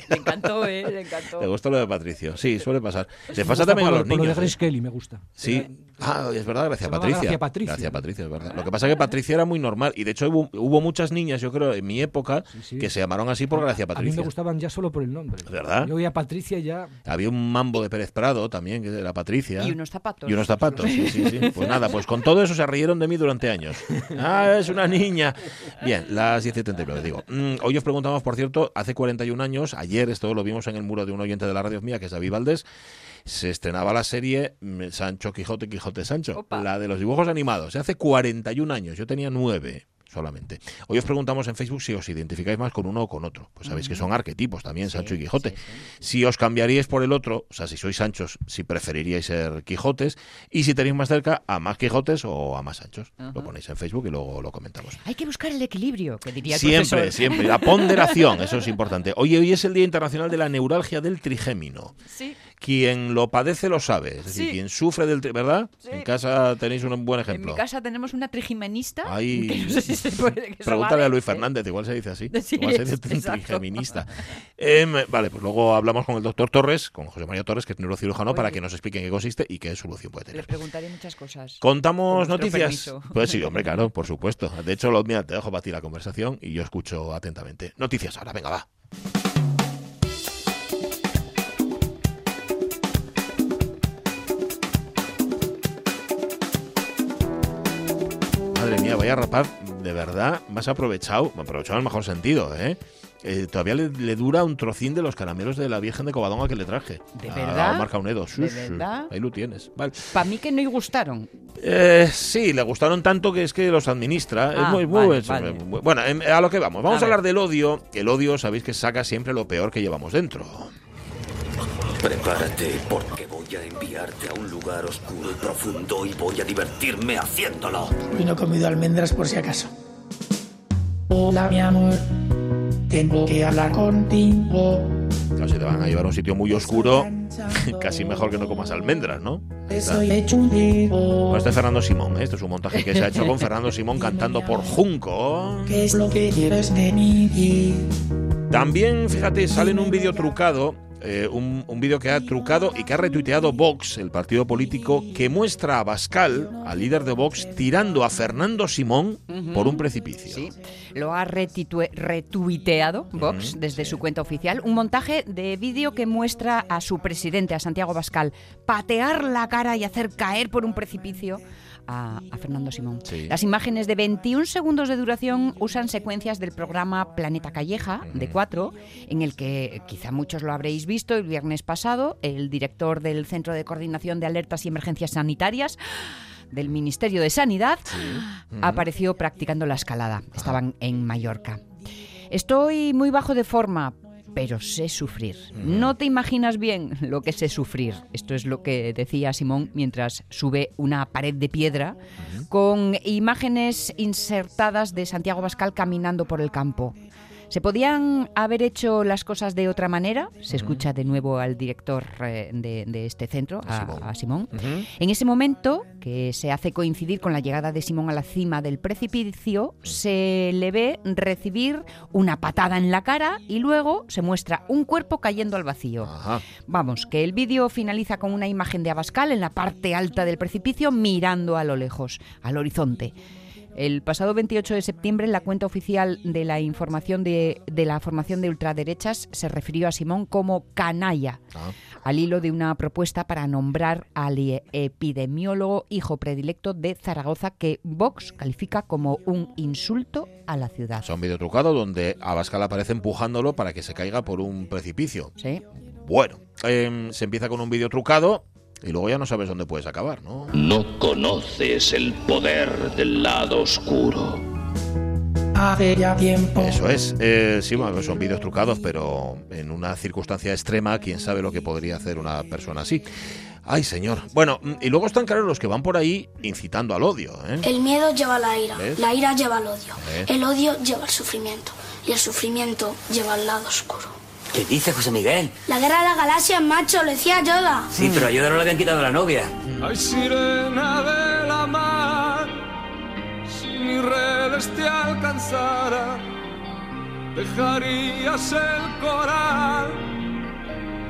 Le encantó, ¿eh? Le encantó. ¿Te gustó lo de Patricio? Sí, suele pasar. Se pasa también a los niños. Lo de Grace. Kelly me gusta. Sí. Ah, es verdad, gracias Patricia. Gracias Patricia. Gracias Patricia, es verdad. Lo que pasa es que Patricia era muy normal y de hecho hubo, muchas niñas, yo creo, en mi época que se llamaron así por Gracia Patricia. A mí me gustaban ya solo por el nombre. ¿Verdad? Yo a Patricia ya. Había un mambo de Pérez Prado también, que era Patricia. Y unos zapatos. Y unos zapatos, sí, sí, sí. Pues nada, pues con todo eso se rieron de mí durante años. Ah, es una niña. Bien, las 10.79, digo. Mm, hoy os preguntamos, por cierto, hace 41 años, ayer esto lo vimos en el muro de un oyente de la radio mía, que es David Valdés, se estrenaba la serie mm, Sancho Quijote, Quijote Sancho, la de los dibujos animados. Hace 41 años, yo tenía 9 solamente. Hoy os preguntamos en Facebook si os identificáis más con uno o con otro. Pues sabéis que son arquetipos también, Sancho y Quijote. Si os cambiaríais por el otro, o sea, si sois Sanchos, si preferiríais ser Quijotes, y si tenéis más cerca a más Quijotes o a más Sanchos. Lo ponéis en Facebook y luego lo comentamos. Hay que buscar el equilibrio, que diría el Siempre, siempre. La ponderación, eso es importante. Hoy, hoy es el Día Internacional de la Neuralgia del Trigémino. Sí quien lo padece lo sabe, es decir, quien sufre del, ¿verdad? En casa tenéis un buen ejemplo. En mi casa tenemos una trigimenista. Ahí, Pregúntale a Luis Fernández, igual se dice así. <laughs> igual se dice trigimenista. Em, vale, pues luego hablamos con el doctor Torres, con José María Torres, que es neurocirujano, para que nos explique en qué consiste y qué solución puede tener. Le preguntaré muchas cosas. ¿Contamos noticias? Pues sí, hombre, <laughs> claro, por supuesto. De hecho, lo, mira, te dejo para ti la conversación y yo escucho atentamente. Noticias ahora, venga, va. Rapaz, de verdad, más aprovechado, aprovechado en el mejor sentido, ¿eh? Eh, todavía le, dura un trocín de los caramelos de la Virgen de Covadonga que le traje. ¿De verdad? marca Unedo. ¿De verdad? Ahí lo tienes. Vale. Para mí que no le gustaron. Eh, sí, le gustaron tanto que es que los administra. es ah, muy, muy, Bueno, em, a lo que vamos. Vamos a, hablar del odio. El odio, sabéis que saca siempre lo peor que llevamos dentro. Prepárate porque voy a enviarte a un lugar oscuro y profundo y voy a divertirme haciéndolo. Y no he comido almendras por si acaso. Hola, mi amor. Tengo que hablar contigo. Claro, si te van a llevar a un sitio muy oscuro, <laughs> casi mejor que no comas almendras, ¿no? Soy hecho un Bueno, este es Fernando Simón, ¿eh? esto es un montaje que se ha hecho con <laughs> Fernando Simón cantando por Junco. ¿Qué es lo que quieres de mí? También, fíjate, sale en un vídeo trucado eh, un, vídeo que ha trucado y que ha retuiteado Vox, el partido político, que muestra a Bascal, al líder de Vox, tirando a Fernando Simón por un precipicio. Sí, lo ha retuiteado Vox desde su cuenta oficial. Un montaje de vídeo que muestra a su presidente, a Santiago Bascal, patear la cara y hacer caer por un precipicio a, Fernando Simón. Las imágenes de 21 segundos de duración usan secuencias del programa Planeta Calleja, de 4, en el que quizá muchos lo habréis visto el viernes pasado, el director del Centro de Coordinación de Alertas y Emergencias Sanitarias del Ministerio de Sanidad apareció practicando la escalada. Estaban en Mallorca. Estoy muy bajo de forma, pero sé sufrir. No te imaginas bien lo que sé sufrir. Esto es lo que decía Simón mientras sube una pared de piedra con imágenes insertadas de Santiago Bascal caminando por el campo. ¿Se podían haber hecho las cosas de otra manera? Se escucha de nuevo al director eh, de, este centro, a Simón. En ese momento, que se hace coincidir con la llegada de Simón a la cima del precipicio, se le ve recibir una patada en la cara y luego se muestra un cuerpo cayendo al vacío. Vamos, que el vídeo finaliza con una imagen de Abascal en la parte alta del precipicio mirando a lo lejos, al horizonte. El pasado 28 de septiembre, la cuenta oficial de la información de, la formación de ultraderechas se refirió a Simón como canalla, ah. al hilo de una propuesta para nombrar al epidemiólogo hijo predilecto de Zaragoza que Vox califica como un insulto a la ciudad. Es un video trucado donde Abascal aparece empujándolo para que se caiga por un precipicio. Sí. Bueno, em, se empieza con un vídeo trucado y luego ya no sabes dónde puedes acabar, ¿no? No conoces el poder del lado oscuro. Hace ya tiempo. Eso es. Eh, sí, bueno, son vídeos trucados, pero en una circunstancia extrema, quién sabe lo que podría hacer una persona así. Ay, señor. Bueno, mm, y luego están claros los que van por ahí incitando al odio. ¿eh? El miedo lleva la ira, la ira lleva al odio, el odio lleva al sufrimiento y el sufrimiento lleva al lado oscuro. ¿Qué dice José Miguel? La guerra de las galaxias, macho, lo decía Yoda. Sí, pero a Yoda no le habían quitado la novia. Ay, sirena de la mar, si mi redes te alcanzara, dejarías el coral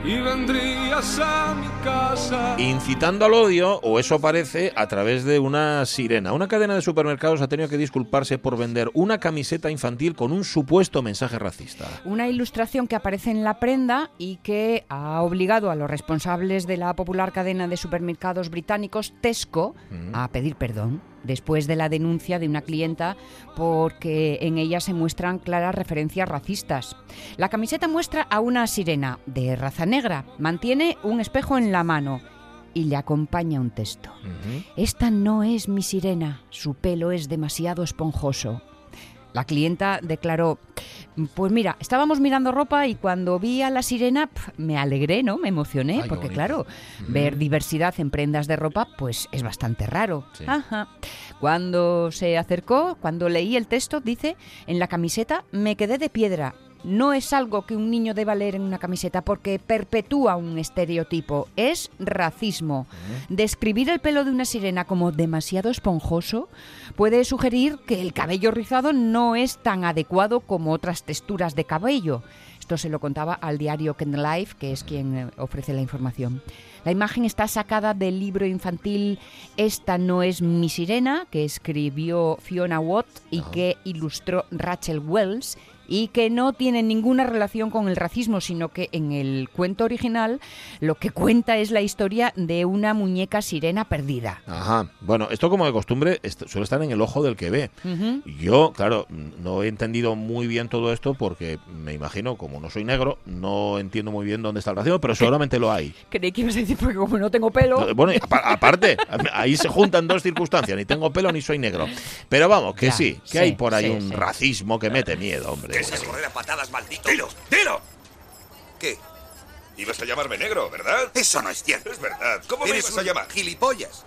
y vendrías a mi casa. Incitando al odio, o eso parece, a través de una sirena. Una cadena de supermercados ha tenido que disculparse por vender una camiseta infantil con un supuesto mensaje racista. Una ilustración que aparece en la prenda y que ha obligado a los responsables de la popular cadena de supermercados británicos Tesco a pedir perdón después de la denuncia de una clienta porque en ella se muestran claras referencias racistas. La camiseta muestra a una sirena de raza negra, mantiene un espejo en la mano y le acompaña un texto. Esta no es mi sirena, su pelo es demasiado esponjoso. La clienta declaró, pues mira, estábamos mirando ropa y cuando vi a la sirena me alegré, ¿no? Me emocioné, porque claro, ver diversidad en prendas de ropa pues es bastante raro. Cuando se acercó, cuando leí el texto, dice, en la camiseta me quedé de piedra no es algo que un niño deba leer en una camiseta porque perpetúa un estereotipo, es racismo. Describir el pelo de una sirena como demasiado esponjoso puede sugerir que el cabello rizado no es tan adecuado como otras texturas de cabello. Esto se lo contaba al diario Ken Life, que es quien eh, ofrece la información. La imagen está sacada del libro infantil Esta no es mi sirena, que escribió Fiona Watt y que ilustró Rachel Wells y que no tiene ninguna relación con el racismo, sino que en el cuento original lo que cuenta es la historia de una muñeca sirena perdida. Ajá. Bueno, esto como de costumbre suele estar en el ojo del que ve. Yo, claro, no he entendido muy bien todo esto porque me imagino, como no soy negro, no entiendo muy bien dónde está el racismo, pero seguramente lo hay. Creí que ibas a decir porque como no tengo pelo. Bueno, aparte, ahí se juntan dos circunstancias, ni tengo pelo ni soy negro. Pero vamos, que sí, que hay por ahí un racismo que mete miedo, hombre. Piensas correr a patadas, maldito. ¡Dilo! ¡Dilo! ¿Qué? Ibas a llamarme negro, ¿verdad? Eso no es cierto. Es verdad. ¿Cómo me ibas a llamar? Gilipollas.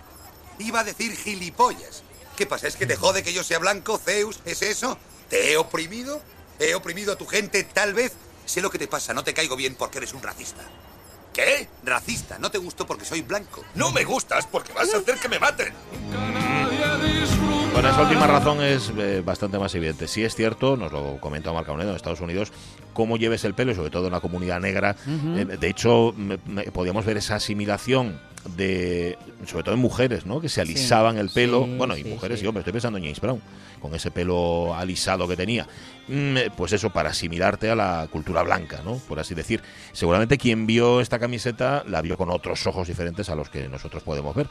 Iba a decir gilipollas. ¿Qué pasa? ¿Es que te jode que yo sea blanco, Zeus? ¿Es eso? ¿Te he oprimido? ¿He oprimido a tu gente tal vez? Sé lo que te pasa, no te caigo bien porque eres un racista. ¿Qué? Racista, no te gusto porque soy blanco. No me gustas porque vas a hacer que me maten. Bueno, esa última razón es eh, bastante más evidente. Sí es cierto, nos lo comenta Marca Unedo en Estados Unidos, cómo lleves el pelo, sobre todo en la comunidad negra. Eh, de hecho, podíamos ver esa asimilación de sobre todo en mujeres, ¿no? Que se alisaban el pelo, bueno, y mujeres y hombres, estoy pensando en James Brown, con ese pelo alisado que tenía. Mm, pues eso para asimilarte a la cultura blanca, ¿no? Por así decir. Seguramente quien vio esta camiseta la vio con otros ojos diferentes a los que nosotros podemos ver.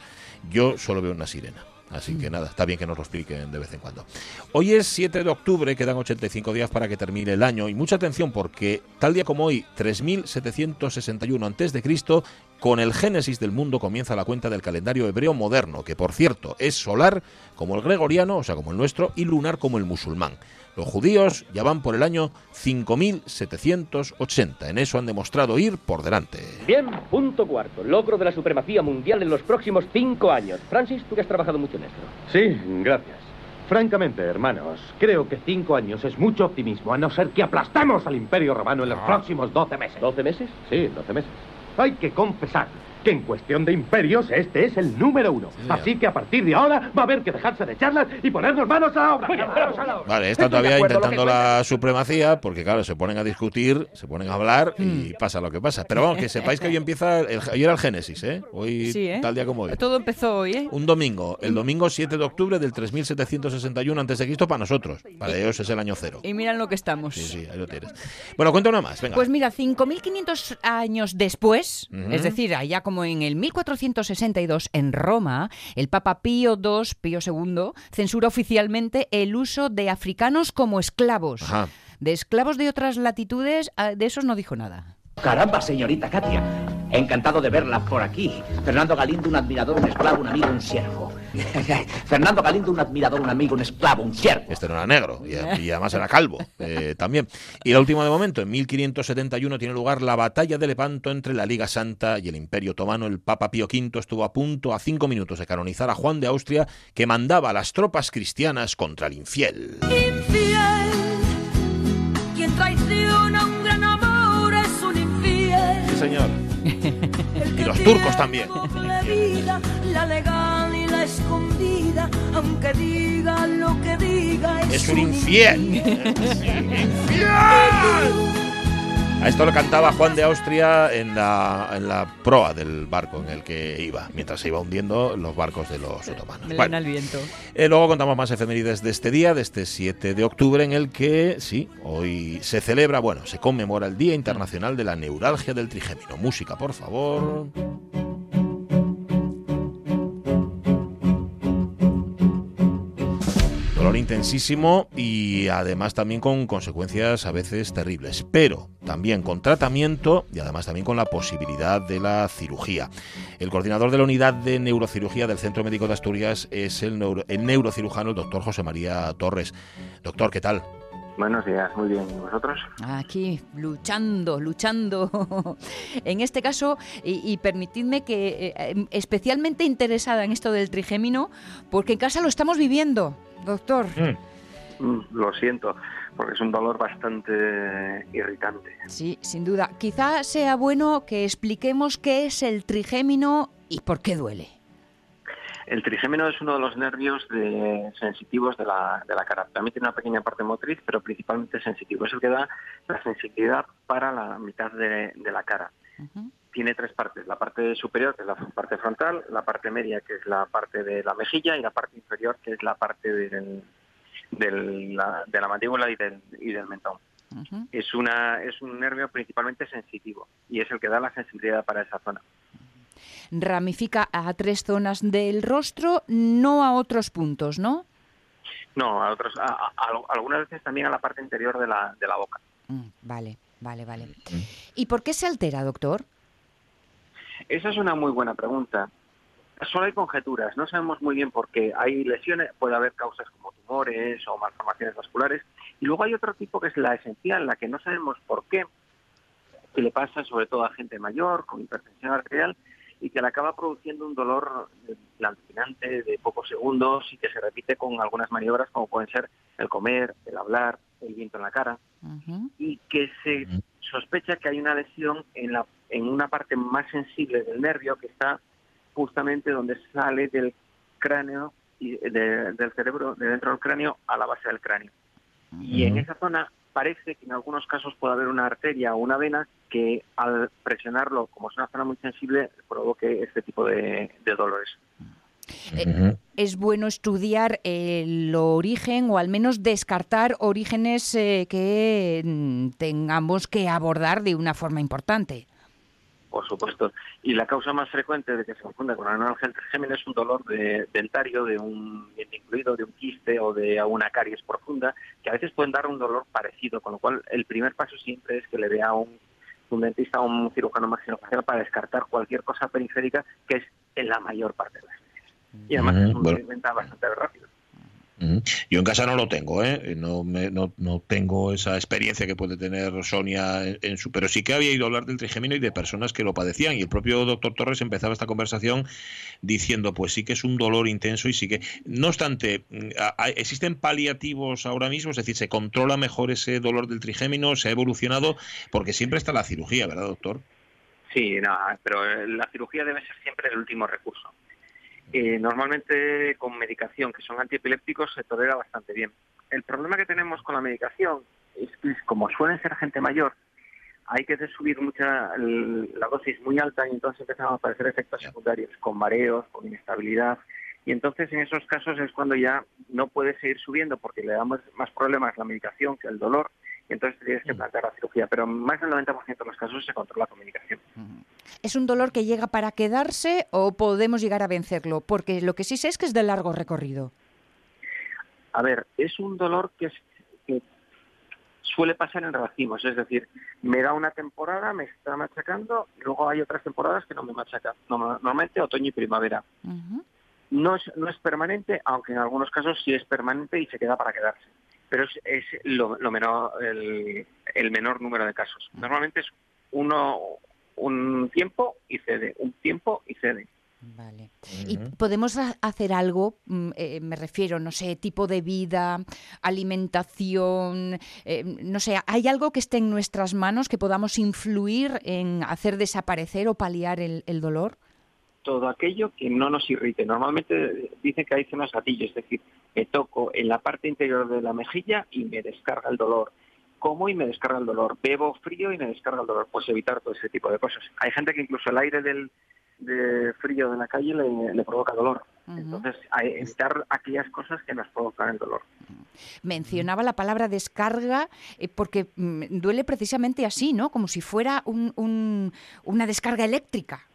Yo solo veo una sirena. Así que nada, está bien que nos lo expliquen de vez en cuando. Hoy es 7 de octubre, quedan 85 días para que termine el año y mucha atención porque tal día como hoy, 3761 a.C., con el génesis del mundo comienza la cuenta del calendario hebreo moderno, que por cierto es solar como el gregoriano, o sea, como el nuestro, y lunar como el musulmán. Los judíos ya van por el año 5780. En eso han demostrado ir por delante. Bien, punto cuarto. Logro de la supremacía mundial en los próximos cinco años. Francis, tú que has trabajado mucho en esto. Sí, gracias. Francamente, hermanos, creo que cinco años es mucho optimismo, a no ser que aplastemos al Imperio Romano en los ah. próximos doce meses. ¿Doce meses? Sí, doce meses. Hay que confesar que en cuestión de imperios este es el número uno. Así que a partir de ahora va a haber que dejarse de charlas y ponernos manos a la obra. Vale, están todavía intentando la supremacía porque, claro, se ponen a discutir, se ponen a hablar y mm. pasa lo que pasa. Pero vamos, que sepáis que hoy empieza, el, hoy era el Génesis, ¿eh? Hoy, ¿eh? tal día como hoy. Todo empezó hoy, ¿eh? Un domingo, el domingo 7 de octubre del 3761 a.C. para nosotros. Para ellos es el año cero. Y miran lo que estamos. Sí, sí, ahí lo tienes. Bueno, cuenta una más, venga. Pues mira, 5.500 años después, es decir, allá como como en el 1462 en Roma, el Papa Pío II, Pío II, censura oficialmente el uso de africanos como esclavos. De esclavos de otras latitudes, ah, de esos no dijo nada. Caramba, señorita Katia. Encantado de verla por aquí. Fernando Galindo, un admirador, un esclavo, un amigo, un siervo. <laughs> Fernando Galindo, un admirador, un amigo, un esclavo, un siervo. Este no era negro y, además era calvo eh, también. Y la última de momento, en 1571 tiene lugar la batalla de Lepanto entre la Liga Santa y el Imperio Otomano. El Papa Pío V estuvo a punto a cinco minutos de canonizar a Juan de Austria que mandaba a las tropas cristianas contra el infiel. Infiel, quien traiciona un gran amor es un infiel. Sí, señor. y los turcos también. La legal y la escondida, aunque diga lo que diga, es, un infiel. <laughs> ¡Infiel! A esto lo cantaba Juan de Austria en la, en la proa del barco en el que iba, mientras se iba hundiendo los barcos de los otomanos. Bueno, el viento. Eh, luego contamos más efemérides de este día, de este 7 de octubre, en el que, sí, hoy se celebra, bueno, se conmemora el Día Internacional de la Neuralgia del Trigémino. Música, por favor. Dolor intensísimo y además también con consecuencias a veces terribles, pero también con tratamiento y además también con la posibilidad de la cirugía. El coordinador de la unidad de neurocirugía del Centro Médico de Asturias es el, neurocirujano, el doctor José María Torres. Doctor, ¿qué tal? Buenos días, muy bien. ¿Y vosotros? Aquí, luchando, luchando. <laughs> en este caso, y, permitidme que eh, especialmente interesada en esto del trigémino, porque en casa lo estamos viviendo doctor. Mm. Mm, lo siento, porque es un dolor bastante irritante. Sí, sin duda. Quizá sea bueno que expliquemos qué es el trigémino y por qué duele. El trigémino es uno de los nervios sensitivos de la, de la, cara. También tiene una pequeña parte motriz, pero principalmente sensitivo. Es el que da la sensibilidad para la mitad de, la cara tiene tres partes. La parte superior, que es la parte frontal, la parte media, que es la parte de la mejilla, y la parte inferior, que es la parte del, la, de la mandíbula y del, y del mentón. es, una, es un nervio principalmente sensitivo y es el que da la sensibilidad para esa zona. Ramifica a tres zonas del rostro, no a otros puntos, ¿no? No, a otros, algunas veces también a la parte interior de la, de la boca. Mm, vale, vale, vale. Mm. ¿Y por qué se altera, doctor? Esa es una muy buena pregunta. Solo hay conjeturas, no sabemos muy bien por qué. Hay lesiones, puede haber causas como tumores o malformaciones vasculares, y luego hay otro tipo que es la esencial, la que no sabemos por qué, que le pasa sobre todo a gente mayor con hipertensión arterial y que le acaba produciendo un dolor lancinante de pocos segundos y que se repite con algunas maniobras como pueden ser el comer, el hablar, el viento en la cara, y que se sospecha que hay una lesión en, la, en una parte más sensible del nervio que está justamente donde sale del cráneo del cerebro, de dentro del cráneo, a la base del cráneo. Y en esa zona parece que en algunos casos puede haber una arteria o una vena que al presionarlo, como es una zona muy sensible, provoque este tipo de, dolores. Eh, es bueno estudiar el origen o al menos descartar orígenes eh, que mm, tengamos que abordar de una forma importante por supuesto. Y la causa más frecuente de que se confunda con anorexia del trigémino es un dolor de, dentario, de un diente incluido, de un quiste o de una caries profunda, que a veces pueden dar un dolor parecido, con lo cual el primer paso siempre es que le vea a un, un dentista o un cirujano maxilofacial para descartar cualquier cosa periférica, que es en la mayor parte de las veces. Y además es un bueno. bastante rápido. Yo en casa no lo tengo, ¿eh? no, no, tengo esa experiencia que puede tener Sonia en, su, pero sí que había ido a hablar del trigémino y de personas que lo padecían y el propio doctor Torres empezaba esta conversación diciendo, pues sí que es un dolor intenso y sí que, no obstante, existen paliativos ahora mismo, es decir, se controla mejor ese dolor del trigémino, se ha evolucionado, porque siempre está la cirugía, ¿verdad, doctor? Sí, no, pero eh, la cirugía debe ser siempre el último recurso. Eh, normalmente con medicación, que son antiepilépticos, se tolera bastante bien. El problema que tenemos con la medicación es que como suelen ser gente mayor, hay que subir mucha la dosis muy alta y entonces empiezan a aparecer efectos secundarios, con mareos, con inestabilidad. Y entonces en esos casos es cuando ya no puede seguir subiendo porque le damos más problemas la medicación que el dolor entonces tienes que mm. plantear la cirugía. Pero más del 90% de los casos se controla con medicación. ¿Es un dolor que llega para quedarse o podemos llegar a vencerlo? Porque lo que sí sé es que es de largo recorrido. A ver, es un dolor que, suele pasar en racimos, es decir, me da una temporada, me está machacando, luego hay otras temporadas que no me machacan, normalmente otoño y primavera. no, es, no es permanente, aunque en algunos casos sí es permanente y se queda para quedarse pero es, lo, menor, el, menor número de casos. Normalmente es uno un tiempo y cede, un tiempo y cede. Vale. ¿Y podemos hacer algo, mm, eh, me refiero, no sé, tipo de vida, alimentación, eh, no sé, ¿hay algo que esté en nuestras manos que podamos influir en hacer desaparecer o paliar el, el dolor? todo aquello que no nos irrite. Normalmente dicen que hay zonas gatillo, es decir, me toco en la parte interior de la mejilla y me descarga el dolor. Como y me descarga el dolor. Bebo frío y me descarga el dolor. Pues evitar todo ese tipo de cosas. Hay gente que incluso el aire del frío de la calle le, provoca dolor. Entonces, evitar aquellas cosas que nos provocan el dolor. Mencionaba la palabra descarga eh, porque mm, duele precisamente así, ¿no? Como si fuera una descarga eléctrica.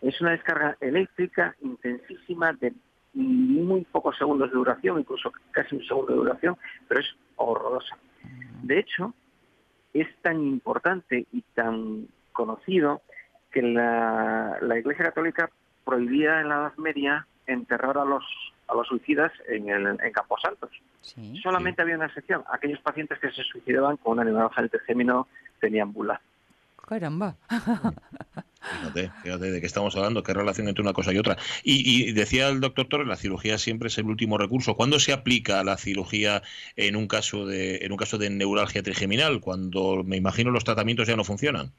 Es una descarga eléctrica intensísima de muy pocos segundos de duración, incluso casi un segundo de duración, pero es horrorosa. De hecho, es tan importante y tan conocido que la, Iglesia Católica prohibía en la Edad Media enterrar a los a los suicidas en, el, en Camposantos. Solamente había una excepción, aquellos pacientes que se suicidaban con una del gémino tenían bula. Caramba. Fíjate, fíjate de qué estamos hablando, qué relación entre una cosa y otra. Y, decía el doctor Torres, la cirugía siempre es el último recurso. ¿Cuándo se aplica la cirugía en un caso de, en un caso de neuralgia trigeminal? Cuando me imagino los tratamientos ya no funcionan.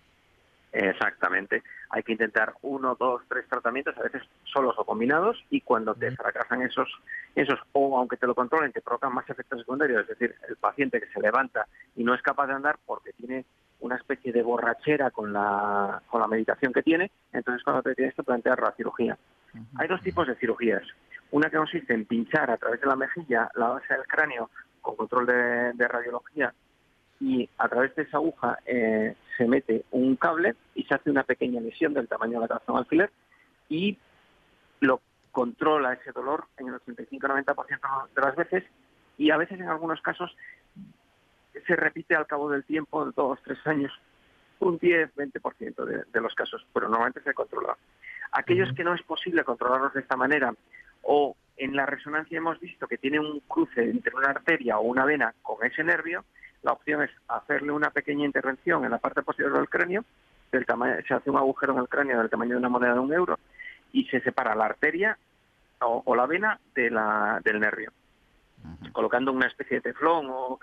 Exactamente. Hay que intentar uno, dos, tres tratamientos, a veces solos o combinados, y cuando te fracasan esos, esos, o aunque te lo controlen, te provocan más efectos secundarios, es decir, el paciente que se levanta y no es capaz de andar porque tiene una especie de borrachera con la, con la medicación que tiene, entonces cuando te tienes que plantear la cirugía. Hay dos tipos de cirugías. Una que consiste en pinchar a través de la mejilla la base del cráneo con control de, radiología y a través de esa aguja eh, se mete un cable y se hace una pequeña lesión del tamaño de la cabeza alfiler y lo controla ese dolor en el 85-90% de las veces y a veces en algunos casos se repite al cabo del tiempo, de dos, tres años, un 10-20% de, de los casos, pero normalmente se controla. Aquellos que no es posible controlarlos de esta manera o en la resonancia hemos visto que tiene un cruce entre una arteria o una vena con ese nervio, la opción es hacerle una pequeña intervención en la parte posterior del cráneo, del tamaño, se hace un agujero en el cráneo del tamaño de una moneda de un euro y se separa la arteria o, la vena de la, del nervio, colocando una especie de teflón o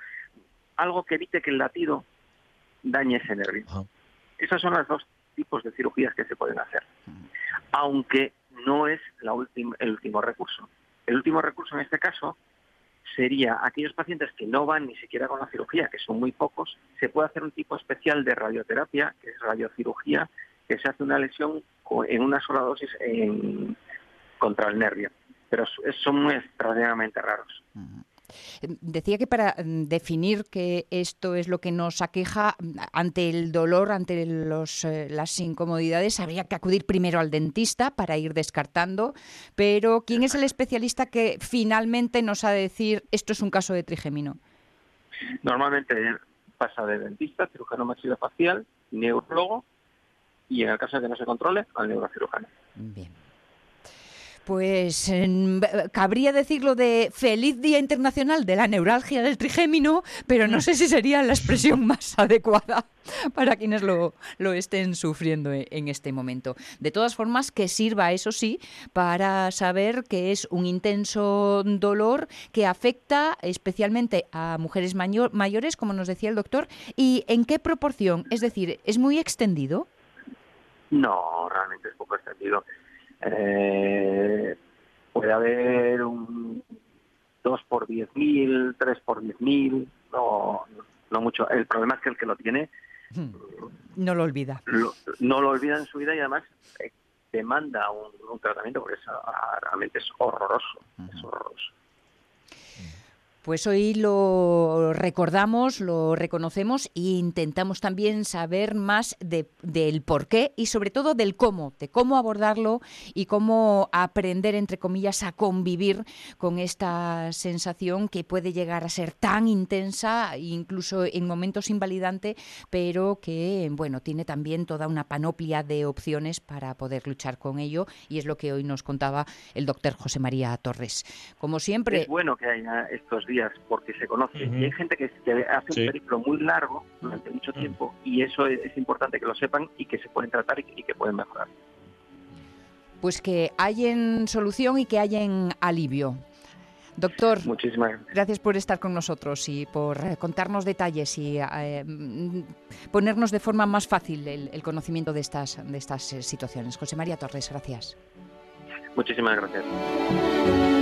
algo que evite que el latido dañe ese nervio. Esos son los dos tipos de cirugías que se pueden hacer. Aunque no es la el último recurso. El último recurso en este caso sería aquellos pacientes que no van ni siquiera con la cirugía, que son muy pocos, se puede hacer un tipo especial de radioterapia, que es radiocirugía, que se hace una lesión en una sola dosis contra el nervio. Pero son muy extraordinariamente raros. Decía que para mm, definir que esto es lo que nos aqueja mm, ante el dolor, ante los, eh, las incomodidades, habría que acudir primero al dentista para ir descartando. Pero ¿quién es el especialista que finalmente nos ha de decir esto es un caso de trigémino? Normalmente pasa de dentista, cirujano maxilofacial, neurólogo y en el caso de que no se controle, al neurocirujano. Bien pues cabría decirlo de feliz Día Internacional de la Neuralgia del Trigémino, pero no sé si sería la expresión <laughs> más adecuada para quienes lo, lo estén sufriendo e, en este momento. De todas formas, que sirva, eso sí, para saber que es un intenso dolor que afecta especialmente a mujeres mayores, como nos decía el doctor, y en qué proporción, es decir, ¿es muy extendido? No, realmente es poco extendido. Eh, puede haber un 2 por 10.000, 3 por 10.000, no, no mucho. El problema es que el que lo tiene... Hmm. No lo olvida. no lo olvida en su vida y además eh, demanda un, tratamiento porque ah, realmente es horroroso. Es horroroso. Pues hoy lo recordamos, lo reconocemos e intentamos también saber más del por qué y sobre todo del cómo, de cómo abordarlo y cómo aprender, entre comillas, a convivir con esta sensación que puede llegar a ser tan intensa, incluso en momentos invalidante, pero que, bueno, tiene también toda una panoplia de opciones para poder luchar con ello y es lo que hoy nos contaba el doctor José María Torres. Como siempre... Es bueno que haya estos días porque se conoce. Y hay gente que, hace un periplo muy largo durante mucho tiempo y eso es, importante que lo sepan y que se pueden tratar y, que pueden mejorar. Pues que hayan solución y que hayan alivio. Doctor, Muchísimas gracias. por estar con nosotros y por eh, contarnos detalles y eh, ponernos de forma más fácil el, el, conocimiento de estas, de estas eh, situaciones. José María Torres, gracias. Muchísimas gracias.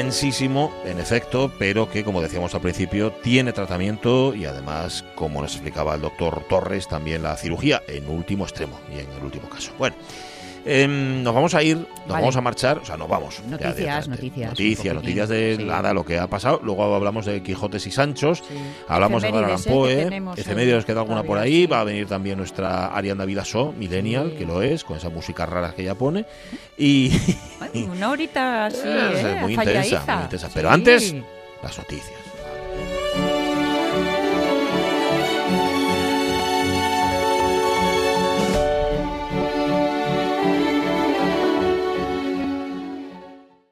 Intensísimo, en efecto, pero que, como decíamos al principio, tiene tratamiento y además, como nos explicaba el doctor Torres, también la cirugía en último extremo y en el último caso. Bueno. Em, nos vamos a ir, nos vamos a marchar, o sea, nos vamos. Noticias, noticias. Noticias, noticias de nada, lo que ha pasado. Luego hablamos de Quijotes y Sanchos, hablamos de Edgar Poe, efemérides, queda alguna por ahí. Va a venir también nuestra Arianda Vidaso, Millennial, que lo es, con esa música rara que ella pone. <laughs> Y. una horita así, <laughs> ¿eh? muy, intensa, muy intensa. Pero antes, las noticias.